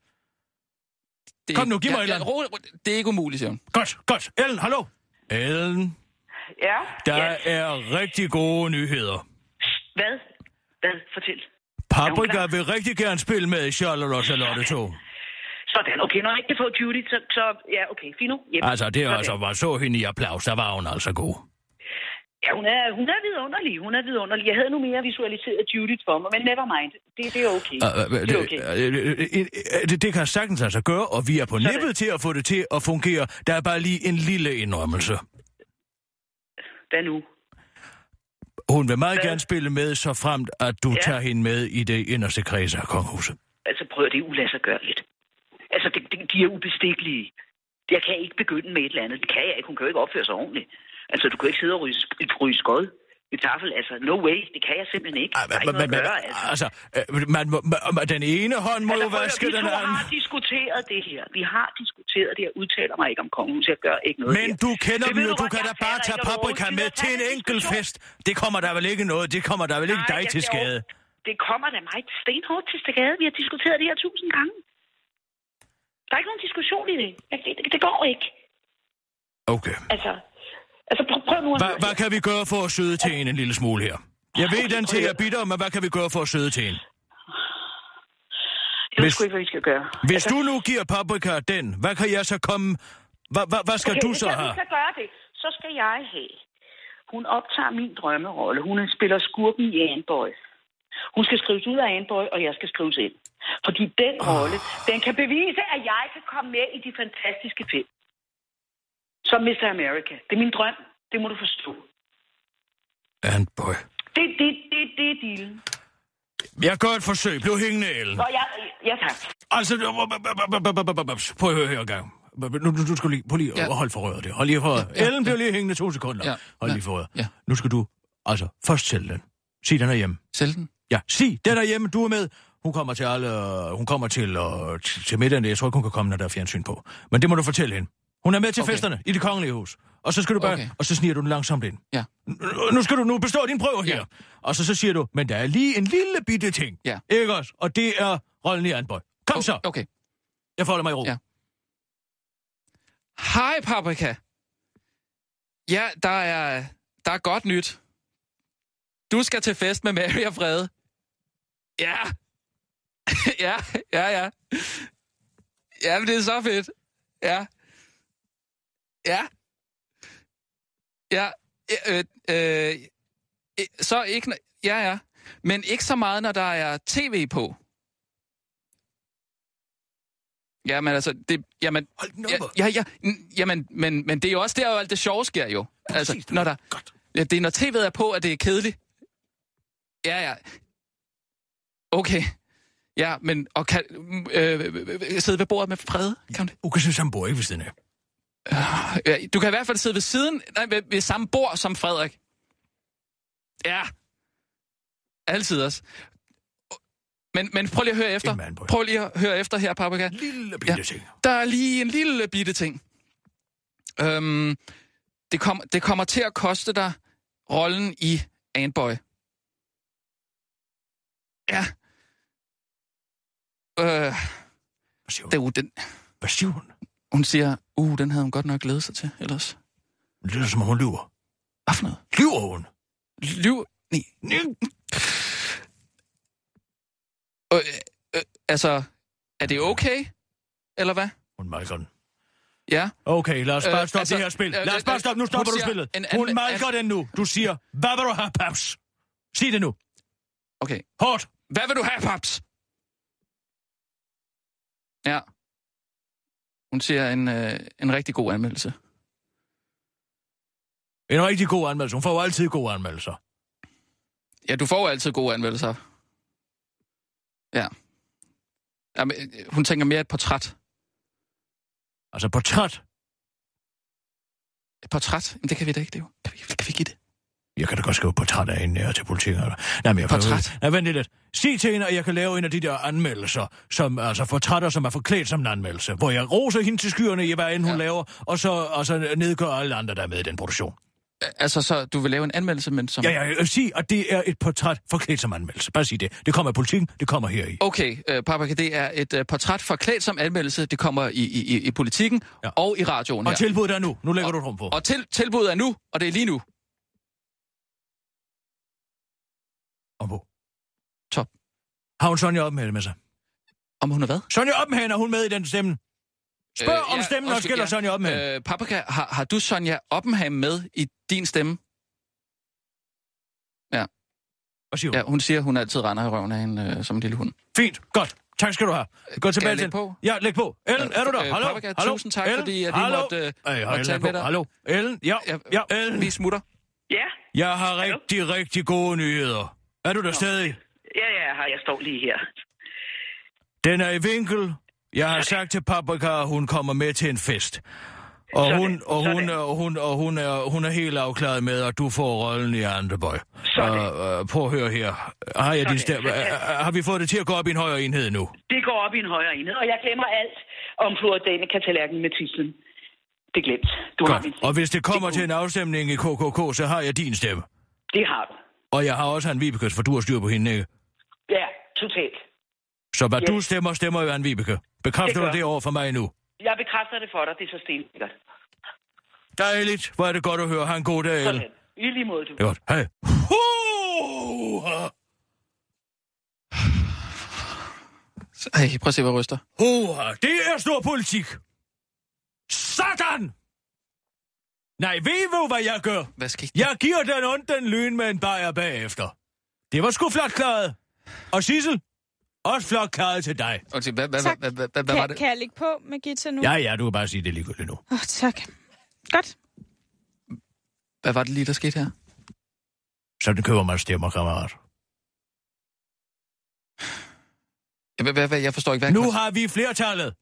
Det, Kom nu, giv mig ja, et ja, eller andet. Det er ikke umuligt, siger hun. Godt, godt. Ellen, hallo? Ellen, Ja? der ja. er rigtig gode nyheder. Hvad? Hvad? Fortæl. Paprika vil rigtig gerne spille med i Charlotte og Charlotte 2. Sådan, okay. Når jeg ikke kan få Judy, så, så ja, okay. Fino. Yep. Altså, det er altså, var så hende i applaus, der var hun altså god. Ja, hun er, hun er vidunderlig. Hun er vidunderlig. Jeg havde nu mere visualiseret Judith for mig, men never mind. Det, det er okay. Uh, uh, det er okay. det, uh, det, det kan sagtens altså gøre, og vi er på Sådan. nippet til at få det til at fungere. Der er bare lige en lille indrømmelse. Hvad nu? Hun vil meget Hvad? gerne spille med, så fremt at du Ja. tager hende med i det inderste kreds af kongehuset. Altså, prøv at det er ulassergørligt. Altså, det, det, de er ubestikkelige. Jeg kan ikke begynde med et eller andet. Det kan jeg ikke. Hun kan jo ikke opføre sig ordentligt. Altså, du kan ikke sidde og ryge, ryge skod tafel. Altså, no way. Det kan jeg simpelthen ikke. Der er ikke gøre, altså. altså, øh, man, må- man, den ene hånd må Altså, jo vaske vi den anden. har diskuteret det her. Vi har diskuteret det. Jeg udtaler mig ikke om kongen. Jeg gør ikke noget Men her. du kender Det dem ved jo, du du kan da bare tage paprika med Vi til en enkelt fest. Det kommer der vel ikke noget, det kommer der vel ikke Nej, dig til skade. Det kommer da mig stenhårdt til skade. Vi har diskuteret det her tusind gange. Der er ikke nogen diskussion i Det, det, det går ikke. Okay. Altså, altså prøv, prøv nu at Hvad, høre hvad kan vi gøre for at søde til hende en lille smule her? Jeg ved, den til er bitter, men hvad kan vi gøre for at søde til hende? Jeg ved hvis- sgu ikke, hvad vi skal gøre. Hvis du nu giver paprika den, hvad kan jeg så komme... Hvad, hvad, hvad skal okay, du hvis så jeg nu have? skal gøre det, så skal jeg have. Hun optager min drømmerolle. Hun spiller skurken i Anboy. Hun skal skrives ud af Anboy, og jeg skal skrives ind. Fordi den rolle, den kan bevise, at jeg kan komme med i de fantastiske film. Som Mr. America. Det er min drøm. Det må du forstå. And boy. Det, det, det, det er dealen. Jeg gør et forsøg. Bliv hængende, Ellen. Nå, ja, ja tak. Altså, prøv at høre her gang. Nu, nu, nu skal du lige, prøv lige Ja. holde for røret det. Hold lige for røret. Ja, ja, Ellen bliver ja. lige hængende to sekunder. Ja, Hold ja, lige for røret. ja. Nu skal du, altså, først sælge den. Sig, den er hjemme. Sælg den. Ja, sig, den er hjemme, du er med. Hun kommer til alle, hun kommer til, til, til middagen. Jeg tror ikke, hun kan komme, når der er fjernsyn på. Men det må du fortælle hende. Hun er med til Okay. festerne i det kongelige hus. Og så skal du bare, Okay. og så sniger du den langsomt ind. Ja. Nu- skal du nu bestå din prøve her. Ja. Og så, så siger du, men der er lige en lille bitte ting. Ja. Ikke også? Og det er rollen i Anboy. Kom så. Okay. Jeg folder mig i ro. Ja. Hej, Paprika. Ja, der er, der er godt nyt. Du skal til fest med Mary og Frede. Ja. ja, ja, ja. Ja, men det er så fedt. Ja. Ja. Ja. Øh, øh, øh, så ikke... Ja, ja. Men ikke så meget, når der er tv på. Jamen altså, det, jamen, Hold den ja, ja, ja, jamen, men, men det er jo også der, hvor alt det sjove sker jo. Altså, Præcis, når der, Godt. ja, det er, når tv'et er på, at det er kedeligt. Ja, ja. Okay. Ja, men, og kan, øh, øh, øh, sidde ved bordet med Frede? Kan du det? Du kan synes, han bor ikke ved siden af. Du kan i hvert fald sidde ved siden, nej, ved, ved samme bord som Frederik. Ja. Altid også. Men, men prøv lige at høre efter. Prøv lige at høre efter her, Paprika. Lille bitte Ja. ting. Der er lige en lille bitte ting. Øhm, det, kom, det kommer til at koste dig rollen i Anboy. Ja. Øh, Hvad siger hun? det, er jo den, Hvad siger hun? Hun siger, uh, den havde hun godt nok glædet sig til ellers. Det lyder som om hun lyver. Hvad for noget? Lyver hun? Lyv... Nej. Øh, øh, altså, er det okay? Eller hvad? Hun malker den. Ja. Okay, lad os bare Øh, stoppe altså, det her spil. øh, Lad os øh, bare stoppe. Nu stopper du spillet. en Hun malker den nu. Du siger, hvad vil du have, Paps? Sig det nu. Okay. Hårdt. Hvad vil du have, paps? Ja. Hun siger en, øh, en rigtig god anmeldelse. En rigtig god anmeldelse. Hun får jo altid gode anmeldelser. Ja, du får jo altid gode anmeldelser. Ja. Jamen, øh, hun tænker mere et portræt. Altså portræt. Et portræt? Jamen, det kan vi da ikke, det er jo. Kan vi, kan vi give det? Jeg kan da godt skrive portræt af hende her til politiet. Eller? Nej, men jeg Portræt? Nej, vent lidt. Sig til hende, at jeg kan lave en af de der anmeldelser, som, altså portrætter, som er forklædt som en anmeldelse, hvor jeg roser hende til skyerne i, hvad end hun Ja. laver, og så, og så nedgør alle andre, der er med i den produktion. Altså, så du vil lave en anmeldelse, men som... Ja, ja, ja, sig, at det er et portræt forklædt som anmeldelse. Bare sig det. Det kommer i politikken, det kommer her i. Okay, øh, Paprika, det er et øh, portræt forklædt som anmeldelse. Det kommer i, i, i- i politikken Ja. og i radioen Og her. tilbuddet er nu. Nu lægger du et rum på. Og til, tilbuddet er nu, og det er lige nu. Og på. Top. Har hun Sonja Oppenhage med sig? Om hun er hvad? Sonja Oppenhage, er hun med i den stemme? Spørg øh, om stemmen også gælder Sonja Oppenhage. Øh, Paprika, har, har du Sonja Oppenham med i din stemme? Hvad siger hun? Ja, hun siger, hun altid render i røven af hende øh, som en lille hund. Fint, godt. Tak skal du have. Gå tilbage jeg til på? Ja, læg på. Ellen, er du der? Øh, Hallo? Paprika, Hallo? tusind tak, Ellen? fordi at vi Hallo? måtte, øh, Ej, måtte tale er med dig. Hallo? Ellen? Ja, ja, Ellen. Vi smutter. Ja, Jeg har rigtig, rigtig gode nyheder. Er du der stadig? Ja, ja, jeg står lige her. Den er i vinkel. Jeg har sagt til Paprika, at hun kommer med til en fest. Og Sådan, hun, og hun, sådan. og hun, og hun, er, hun er helt afklaret med, at du får rollen i Andeboy. Sådan. Uh, uh, prøv at høre her. Har, jeg din Sådan. stemme, uh, har vi fået det til at gå op i en højere enhed nu? Det går op i en højere enhed, og jeg glemmer alt om Floridanica-tallerken med titlen. Det er glemt. Du har min. Og hvis det kommer Det til en afstemning i KKK, så har jeg din stemme. Det har du. Og jeg har også en Vibeke, for du har styr på hende, ikke? Totalt. Så hvad Yes. du stemmer, stemmer jo en Vibeke. Bekræfter Det du det over for mig nu? Jeg bekræfter det for dig, det er så stensikkert. Dejligt. Hvor er det godt at høre. Ha' en god dag. Sådan. I lige måde, du. Det er godt. Hej. Ej, prøv at se, hvad ryster. Huha. Det er stor politik. Sådan! Nej, ved du, hvad jeg gør? Hvad skete der? Jeg giver den ondt den lyn med en bajer bagefter. Det var sgu flot klaret. Og Sissel, også flot klaret til dig. Okay, hvad, hvad, Tak. hvad, hvad, hvad, hvad Kan, var det? kan jeg ligge på med Gita nu? Ja, ja, du kan bare sige, det er ligegyldigt nu. Åh, oh, tak. Godt. Hvad var det lige, der skete her? Sådan køber man stemmer, kammerat. Hvad, hvad, hvad, jeg forstår ikke, hvad... Nu har vi flertallet.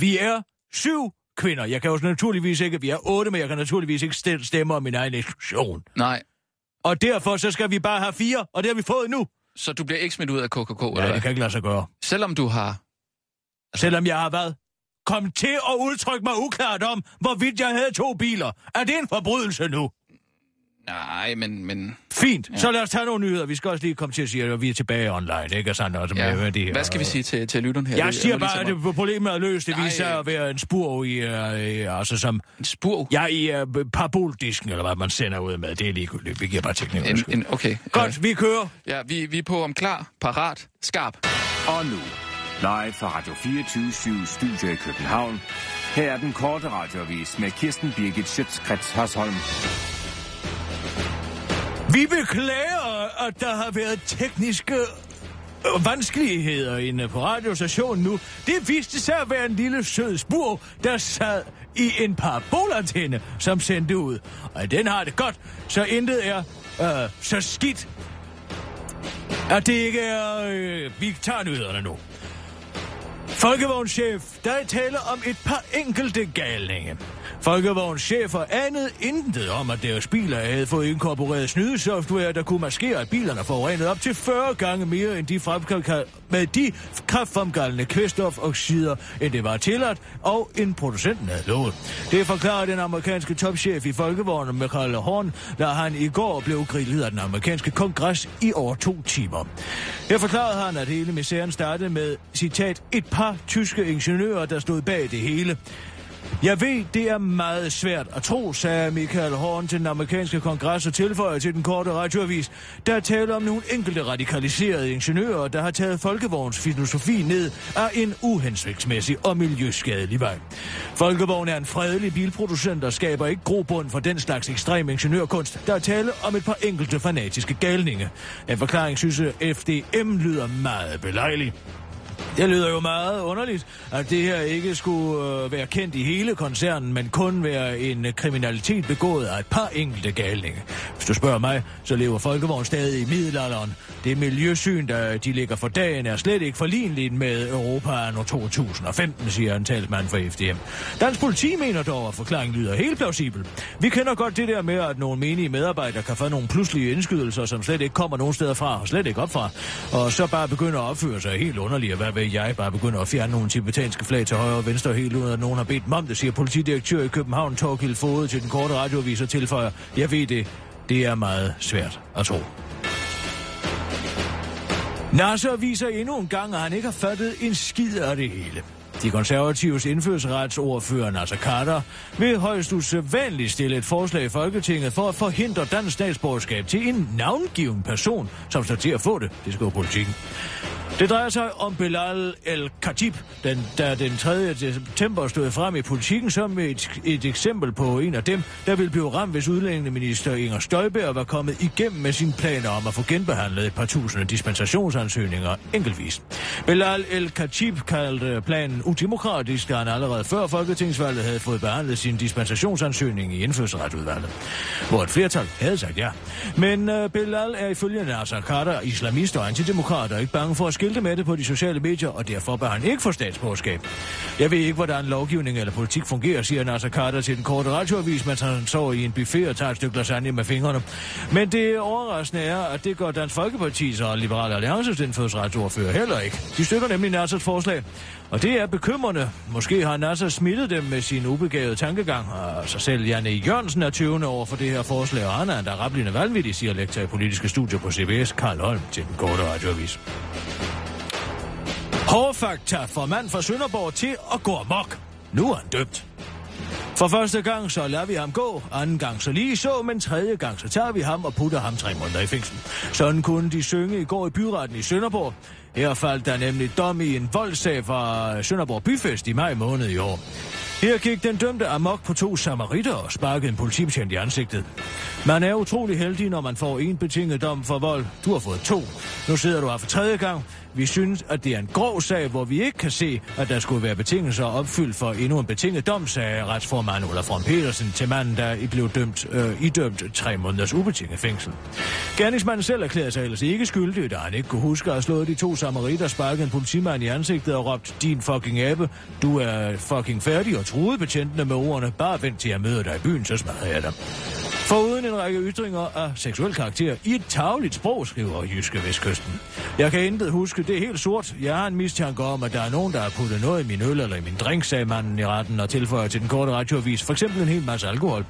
Vi er syv kvinder. Jeg kan jo naturligvis ikke, vi er otte, men jeg kan naturligvis ikke stem- stemme om min egen eksklusion. Nej, Og derfor så skal vi bare have fire, og det har vi fået nu. Så du bliver ikke smidt ud af KKK, eller Ja, det kan ikke lade sig gøre. Selvom du har... Selvom jeg har været kom til at udtrykke mig uklart om, hvorvidt jeg havde to biler. Er det en forbrydelse nu? Nej, men... men... Fint, ja. så lad os tage nogle nyheder. Vi skal også lige komme til at sige, at vi er tilbage online, ikke? Sådan også med, Ja. med de her. Hvad skal vi sige til, til lytteren her? Jeg Det- siger bare, at sætte mig- det problemet er løst. Det Nej. viser at være en spur i, uh, altså som... En spur? Ja, i uh, paraboldisken, eller hvad man sender ud med. Det er ligegyldigt. Vi giver bare teknik. En, en, okay. Godt, vi kører. Ja, vi, vi er på om klar, parat, skarp. Og nu, live fra Radio 24 Studio i København. Her er den korte radiovis med Kirsten Birgit Schøtzgrads Hasholm. Vi beklager, at der har været tekniske øh, vanskeligheder inde på radiostationen nu. Det viste sig at være en lille sød spur, der sad i en parabolantenne, som sendte ud. Og den har det godt, så intet er øh, så skidt, at det ikke er... Øh, vi tager nyhederne nu. Folkevognschef, der er tale om et par enkelte galninge. Folkevognschefer anede intet om, at deres biler havde fået inkorporeret snydesoftware, der kunne maskere, at bilerne forurenede op til 40 gange mere end de med de kraftfremkaldende kvælstofoxider, end det var tilladt, og en producenten havde lovet. Det forklarer den amerikanske topchef i Folkevognen, Michael Horn, da han i går blev grillet af den amerikanske kongres i over to timer. Her forklarede han, at hele misæren startede med, citat, et par tyske ingeniører, der stod bag det hele. Jeg ved, det er meget svært at tro, sagde Michael Horn til den amerikanske kongres og tilføjer til den korte radioavis. Der er tale om nogle enkelte radikaliserede ingeniører, der har taget folkevogns filosofi ned af en uhensigtsmæssig og miljøskadelig vej. Folkevogn er en fredelig bilproducent, der skaber ikke grobund for den slags ekstrem ingeniørkunst. Der er tale om et par enkelte fanatiske galninge. En forklaring synes FDM lyder meget belejlig. Det lyder jo meget underligt, at det her ikke skulle øh, være kendt i hele koncernen, men kun være en øh, kriminalitet begået af et par enkelte galninge. Hvis du spørger mig, så lever Folkevogn stadig i middelalderen. Det miljøsyn, der de ligger for dagen, er slet ikke forligneligt med Europa anno 2015, siger en talsmand for FDM. Dansk politi mener dog, at forklaringen lyder helt plausibel. Vi kender godt det der med, at nogle menige medarbejdere kan få nogle pludselige indskydelser, som slet ikke kommer nogen steder fra, og slet ikke op fra, og så bare begynder at opføre sig helt underligt, hvad vil jeg, bare begynde at fjerne nogle tibetanske flag til højre og venstre helt uden at nogen har bedt dem om det, siger politidirektør i København, Torgild Fode til den korte radioavis og tilføjer, jeg ved det, det er meget svært at tro. Nasser viser endnu en gang, at han ikke har fattet en skid af det hele. De konservatives indfødsretsordfører Nasser Carter vil højst usædvanligt stille et forslag i Folketinget for at forhindre dansk statsborgerskab til en navngiven person, som står til at få det. Det skriver politikken. Det drejer sig om Belal El-Khatib, den, der den 3. september stod frem i politikken som et, et eksempel på en af dem, der vil blive ramt, hvis udlændingeminister Inger Støjberg var kommet igennem med sine planer om at få genbehandlet et par tusinde dispensationsansøgninger enkeltvis. Belal El-Khatib kaldte planen udemokratisk, da han allerede før folketingsvalget havde fået behandlet sin dispensationsansøgning i indfødsretudvalget, hvor et flertal havde sagt ja. Men øh, uh, Belal er ifølge Nasser Carter islamist og antidemokrat og ikke bange for at skilte med det på de sociale medier, og derfor bør han ikke få statsborgerskab. Jeg ved ikke, hvordan lovgivning eller politik fungerer, siger Nasser Carter til den korte radioavis, mens han sover i en buffet og tager et stykke lasagne med fingrene. Men det overraskende er, at det gør Dansk Folkeparti og Liberale Alliances indfødsretsordfører heller ikke. De støtter nemlig Nassers forslag. Og det er bekymrende. Måske har Nasser smittet dem med sin ubegavede tankegang, og så selv Janne Jørgensen er tøvende over for det her forslag, og han er endda rablende vanvittig, siger lektor i politiske studier på CBS, Karl Holm, til den korte radioavis. Hårfakta får mand fra Sønderborg til at gå amok. Nu er han dømt. For første gang så lader vi ham gå, anden gang så lige så, men tredje gang så tager vi ham og putter ham tre måneder i fængsel. Sådan kunne de synge i går i byretten i Sønderborg. Her faldt der nemlig dom i en voldsag fra Sønderborg Byfest i maj måned i år. Her gik den dømte amok på to samaritter og sparkede en politibetjent i ansigtet. Man er utrolig heldig, når man får en betinget dom for vold. Du har fået to. Nu sidder du her for tredje gang. Vi synes, at det er en grov sag, hvor vi ikke kan se, at der skulle være betingelser opfyldt for endnu en betinget dom, sagde retsformand Olaf Ron Petersen til manden, der blev dømt, øh, idømt tre måneders ubetinget fængsel. Gerningsmanden selv erklærede sig ellers ikke skyldig, da han ikke kunne huske at have slået de to samaritter, sparket en politimand i ansigtet og råbt, din fucking abe, du er fucking færdig og truede betjentene med ordene, bare vent til jeg møder dig i byen, så smadrer jeg dig. Række ytringer af seksuel karakter i et tagligt sprog, skriver Jyske Vestkysten. Jeg kan intet huske, det er helt sort. Jeg har en mistanke om, at der er nogen, der har puttet noget i min øl eller i min drink, sagde manden i retten og tilføjer til den korte radioavis, for eksempel en hel masse alkohol.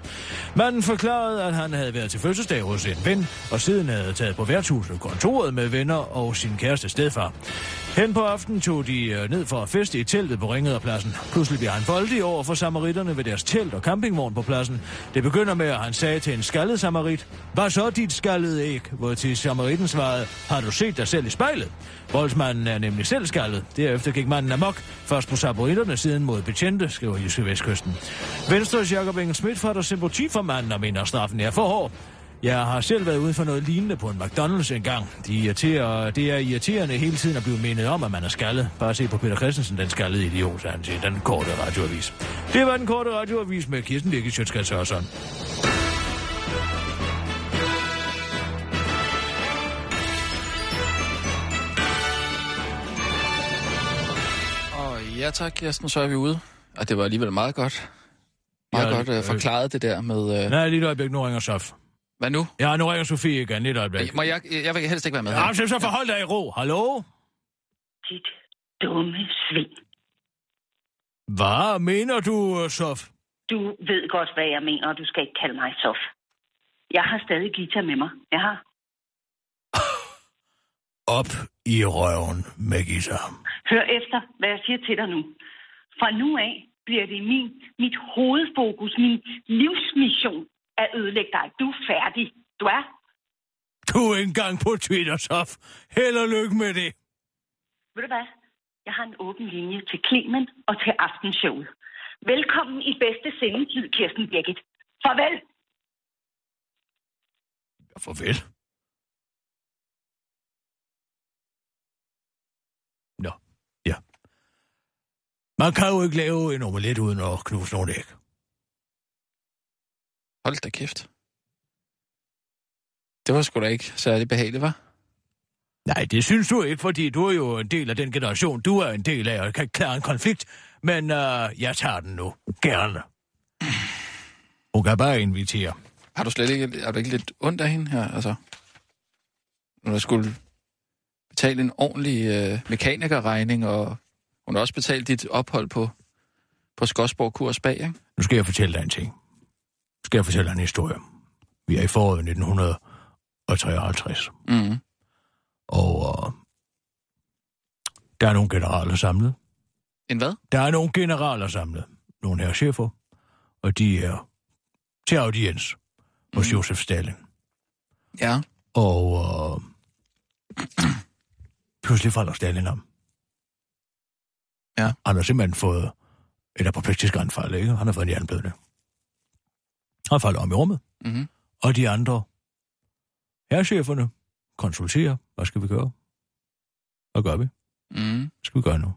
Manden forklarede, at han havde været til fødselsdag hos en ven, og siden havde taget på værtshuset kontoret med venner og sin kæreste stedfar. Hen på aftenen tog de øh, ned for at feste i teltet på Ringederpladsen. Pludselig bliver han voldig over for samaritterne ved deres telt og campingvogn på pladsen. Det begynder med, at han sagde til en skaldet samarit, Hvad så dit skaldede æg? Hvor til samaritten svarede, har du set dig selv i spejlet? Voldsmanden er nemlig selv skaldet. Derefter gik manden amok. Først på samaritterne, siden mod betjente, skriver Jyske Vestkysten. Venstres Jakob Engel Schmidt fatter sympati for manden og mener, at straffen er for hård. Jeg har selv været ude for noget lignende på en McDonald's engang. De irriterer, det er irriterende hele tiden at blive mindet om, at man er skaldet. Bare se på Peter Christensen, den skaldede idiot, sagde han til den korte radioavis. Det var den korte radioavis med Kirsten Birgit Sjøtskrets Hørsson. Ja tak, Kirsten, så er vi ude. Og det var alligevel meget godt. Meget Ja, godt uh, øh, forklaret det der med... Uh... Nej, lige et øjeblik, nu ringer Sof. Hvad nu? Ja, nu ringer Sofie igen, lige et øjeblik. Må jeg, jeg vil helst ikke være med. Ja, så, så forhold dig i ro. Hallo? Dit dumme svin. Hvad mener du, Sof? Du ved godt, hvad jeg mener, og du skal ikke kalde mig sof. Jeg har stadig Gita med mig. Jeg har. Op i røven med Gita. Hør efter, hvad jeg siger til dig nu. Fra nu af bliver det min, mit hovedfokus, min livsmission at ødelægge dig. Du er færdig. Du er. Du er engang på Twitter, Sof. Held og lykke med det. Ved du hvad? Jeg har en åben linje til Clemen og til aftenshowet. Velkommen i bedste sendetid, Kirsten Birgit. Farvel. Ja, farvel. Nå, ja. Man kan jo ikke lave en omelet uden at knuse nogle æg. Hold da kæft. Det var sgu da ikke særlig behageligt, var? Nej, det synes du ikke, fordi du er jo en del af den generation, du er en del af, og kan klare en konflikt. Men uh, jeg tager den nu. Gerne. Hun kan bare invitere. Har du slet ikke, er du ikke lidt ondt af hende her, altså? Når du skulle betale en ordentlig øh, mekanikerregning, og hun har også betalt dit ophold på, på Skodsborg Kurs bag, ikke? Nu skal jeg fortælle dig en ting. Skal jeg fortælle en historie. Vi er i foråret 1953, Mm. og uh, der er nogle generaler samlet. En hvad? Der er nogle generaler samlet. Nogle her chefer, og de er til audiens hos Mm. Josef Stalin. Ja. Og uh, pludselig falder Stalin om. Ja. Han har simpelthen fået et apopleksisk anfald, ikke? Han har fået en jernblødning. Han falder om i rummet. Mm-hmm. Og de andre herrecheferne konsulterer. Hvad skal vi gøre? Hvad gør vi? Mm. Hvad skal vi gøre nu?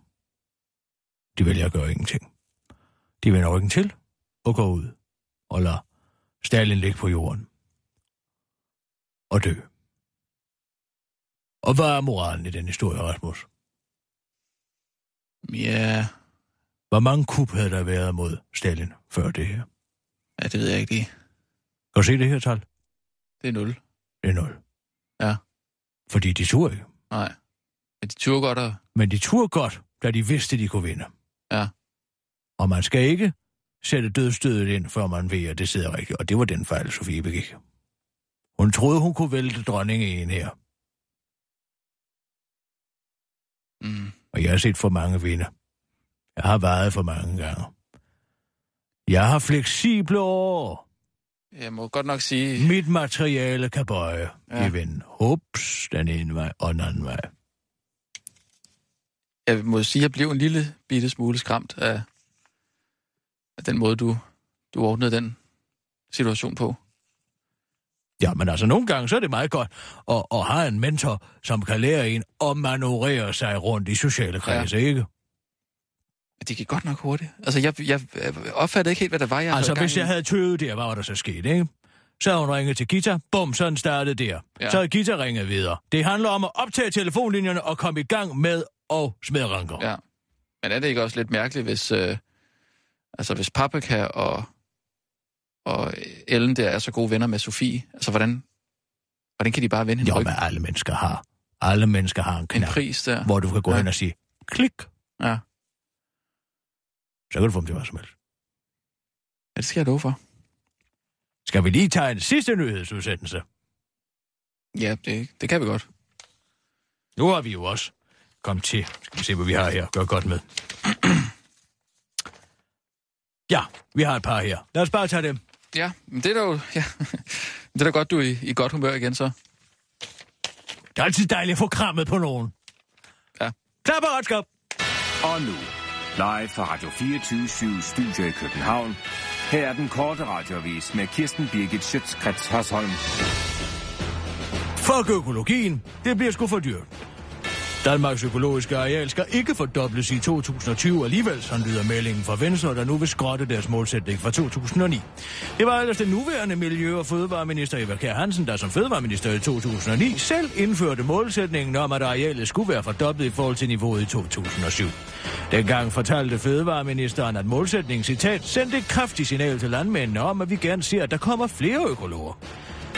De vælger at gøre ingenting. De vender ryggen til og går ud og lader Stalin ligge på jorden. Og dø. Og hvad er moralen i den historie, Rasmus? Ja, Hvor mange kup havde der været mod Stalin før det her? Ja, det ved jeg ikke lige. Kan du se det her tal? Det er nul. Det er 0. Ja. Fordi de turde ikke. Nej. Men de turde godt at... Men de turde godt, da de vidste, de kunne vinde. Ja. Og man skal ikke sætte dødstødet ind, før man ved, at det sidder rigtigt. Og det var den fejl, Sofie begik. Hun troede, hun kunne vælte dronningen her. Mm. Og jeg har set for mange vinde. Jeg har været for mange gange. Jeg har fleksible år. Jeg må godt nok sige... Mit materiale kan bøje Ja. i vinden. Hups, den ene vej og den anden vej. Jeg må sige, at jeg blev en lille bitte smule skræmt af, den måde, du, du ordnede den situation på. Ja, men altså nogle gange, så er det meget godt at, at have en mentor, som kan lære en at manøvrere sig rundt i sociale kredse, ja. ikke? Det gik godt nok hurtigt. Altså, jeg, jeg, opfattede ikke helt, hvad der var, jeg Altså, havde hvis jeg havde tøvet der, hvad var der så sket, ikke? Så havde hun ringet til Gita, bum, sådan startede der. Ja. Så havde Gita ringet videre. Det handler om at optage telefonlinjerne og komme i gang med at smide ranker. Ja. Men er det ikke også lidt mærkeligt, hvis, øh, altså, hvis Paprika og, og Ellen der er så gode venner med Sofie? Altså, hvordan, hvordan kan de bare vinde en Jo, men alle mennesker har. Alle mennesker har en En knap, pris der. hvor du kan gå ja. hen og sige, klik, Ja. Så kan du få dem til hvad som helst. ja, det skal jeg love for. Skal vi lige tage en sidste nyhedsudsendelse? Ja, det, det kan vi godt. Nu har vi jo også kommet til. Skal vi se, hvad vi har her. Gør godt med. Ja, vi har et par her. Lad os bare tage dem. Ja, men det er da jo... Ja. det er da godt, du er i, i godt humør igen, så. Det er altid dejligt at få krammet på nogen. Ja. Klar på retskab. Og nu, live fra Radio 24 Studio i København. Her er den korte radiovis med Kirsten Birgit Schøtzgrads Hasholm. Fuck økologien. Det bliver sgu for dyrt. Danmarks økologiske areal skal ikke fordobles i 2020 alligevel, sådan lyder meldingen fra Venstre, der nu vil skrotte deres målsætning fra 2009. Det var ellers den nuværende Miljø- og Fødevareminister Eva Kjær Hansen, der som fødevareminister i 2009 selv indførte målsætningen om, at arealet skulle være fordoblet i forhold til niveauet i 2007. Dengang fortalte fødevareministeren, at målsætningen, citat, sendte et kraftigt signal til landmændene om, at vi gerne ser, at der kommer flere økologer.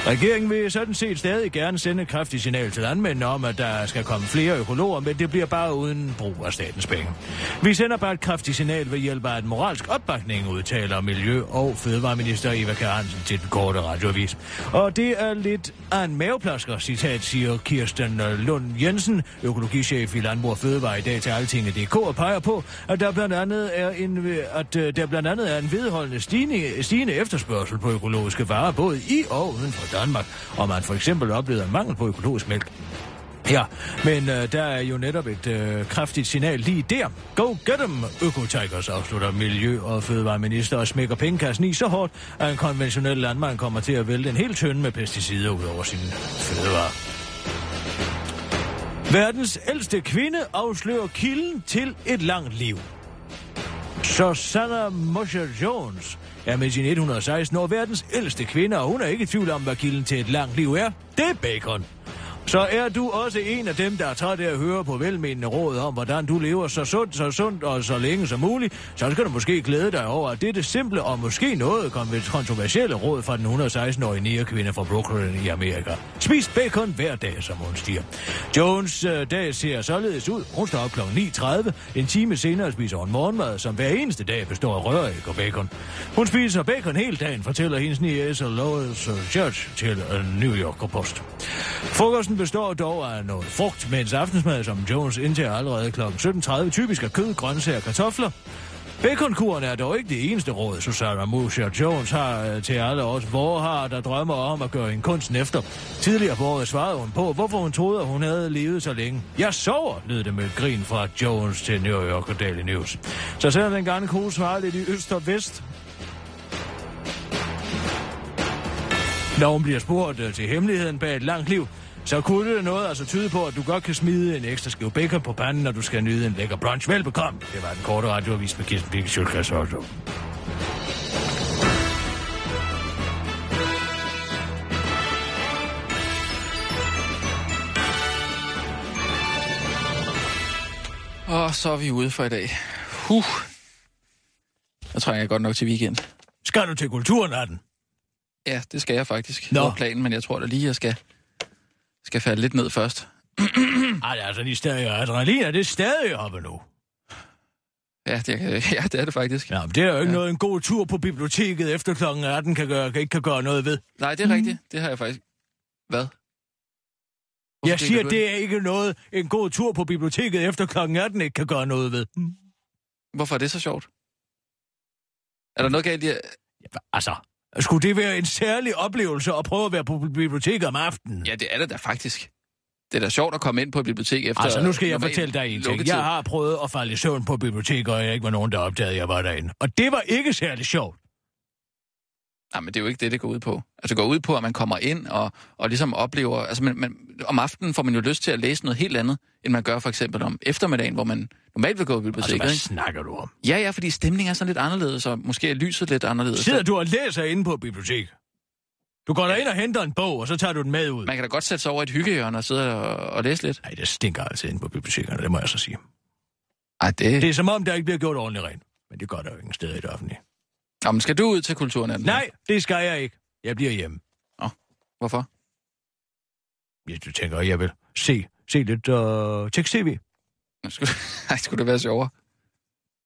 Regeringen vil sådan set stadig gerne sende et kraftigt signal til landmændene om, at der skal komme flere økologer, men det bliver bare uden brug af statens penge. Vi sender bare et kraftigt signal ved hjælp af en moralsk opbakning, udtaler Miljø- og Fødevareminister Eva Kjær Hansen til den korte radioavis. Og det er lidt af en maveplasker, citat, siger Kirsten Lund Jensen, økologichef i Landbrug og Fødevare i dag til Altinget.dk og peger på, at der blandt andet er en, at øh, der blandt andet er en vedholdende stigende, stigende efterspørgsel på økologiske varer, både i og uden for Danmark, og man for eksempel oplevede en mangel på økologisk mælk. Ja, men øh, der er jo netop et øh, kraftigt signal lige der. Go get them, Økotigers, afslutter Miljø- og Fødevareminister og smækker pengekassen i så hårdt, at en konventionel landmand kommer til at vælte en hel tønde med pesticider ud over sin fødevarer. Verdens ældste kvinde afslører kilden til et langt liv. Susanna Mosher Jones er med sine 116 år verdens ældste kvinde, og hun er ikke i tvivl om, hvad kilden til et langt liv er. Det er bacon. Så er du også en af dem, der er træt af at høre på velmenende råd om, hvordan du lever så sundt, så sundt og så længe som muligt, så skal du måske glæde dig over, at dette simple og måske noget kontroversielle råd fra den 116-årige nærekvinde fra Brooklyn i Amerika. Spis bacon hver dag, som hun siger. Jones øh, dag ser således ud. Hun står op kl. 9.30. En time senere spiser hun morgenmad, som hver eneste dag består af røræg og bacon. Hun spiser bacon hele dagen, fortæller hendes niece Lois Church til øh, New York Post. Frokosten består dog af noget frugt, mens aftensmad, som Jones indtager allerede kl. 17.30, typisk er kød, grøntsager og kartofler. Baconkuren er dog ikke det eneste råd, Susanna Musher Jones har øh, til alle os har der drømmer om at gøre en kunsten efter. Tidligere på året svarede hun på, hvorfor hun troede, at hun havde levet så længe. Jeg sover, lød det med et grin fra Jones til New York og Daily News. Så selvom den gamle kone svarede lidt i øst og vest, Når hun bliver spurgt øh, til hemmeligheden bag et langt liv, så kunne det noget altså tyde på, at du godt kan smide en ekstra skive bacon på panden, når du skal nyde en lækker brunch. Velbekomme. Det var den korte radioavis med Kirsten Birke Holto. Og så er vi ude for i dag. Huh. Jeg tror, jeg er godt nok til weekend. Skal du til kulturnatten? Ja, det skal jeg faktisk. Nå. Det var planen, men jeg tror da lige, jeg skal, skal falde lidt ned først. Ej, altså de stadig adrenalin, er det stadig oppe nu? Ja, det, er- ja, det er det faktisk. Ja, men det er jo ikke ja. noget, en god tur på biblioteket efter kl. 18 kan gøre, kan ikke kan gøre noget ved. Nej, det er rigtigt. Det har jeg faktisk... Hvad? Hvorfor Jeg siger, det er ikke noget, en god tur på biblioteket efter kl. 18 ikke kan gøre noget ved. Hvorfor er det så sjovt? Er der noget galt i... at- Altså, skulle det være en særlig oplevelse at prøve at være på biblioteket om aftenen? Ja, det er det da faktisk. det er da sjovt at komme ind på et bibliotek efter... Altså, nu skal jeg fortælle dig en ting. lukketid. Jeg har prøvet at falde i søvn på biblioteket, og jeg ikke var nogen, der opdagede, at jeg var derinde. Og det var ikke særlig sjovt. Nej, men det er jo ikke det, det går ud på. Altså, det går ud på, at man kommer ind og, og ligesom oplever... Altså, man, man, om aftenen får man jo lyst til at læse noget helt andet, end man gør for eksempel om eftermiddagen, hvor man normalt vil gå på Altså, biblioteket. hvad ikke? snakker du om? Ja, ja, fordi stemningen er sådan lidt anderledes, og måske er lyset lidt anderledes. Sidder du og læser inde på biblioteket? Du går ind og henter en bog, og så tager du den med ud. Man kan da godt sætte sig over i et hyggehjørne og sidde og, og læse lidt. Nej, det stinker altså inde på bibliotekerne, det må jeg så sige. Ej, det... Det er som om, der ikke bliver gjort ordentligt rent. Men det gør der jo ingen steder i det offentlige. Jamen, skal du ud til kulturnatten? Nej, det skal jeg ikke. Jeg bliver hjemme. Hvorfor? Hvis du tænker, jeg vil se, se lidt uh, tekst-tv. Skulle, ej, skulle det være sjovere?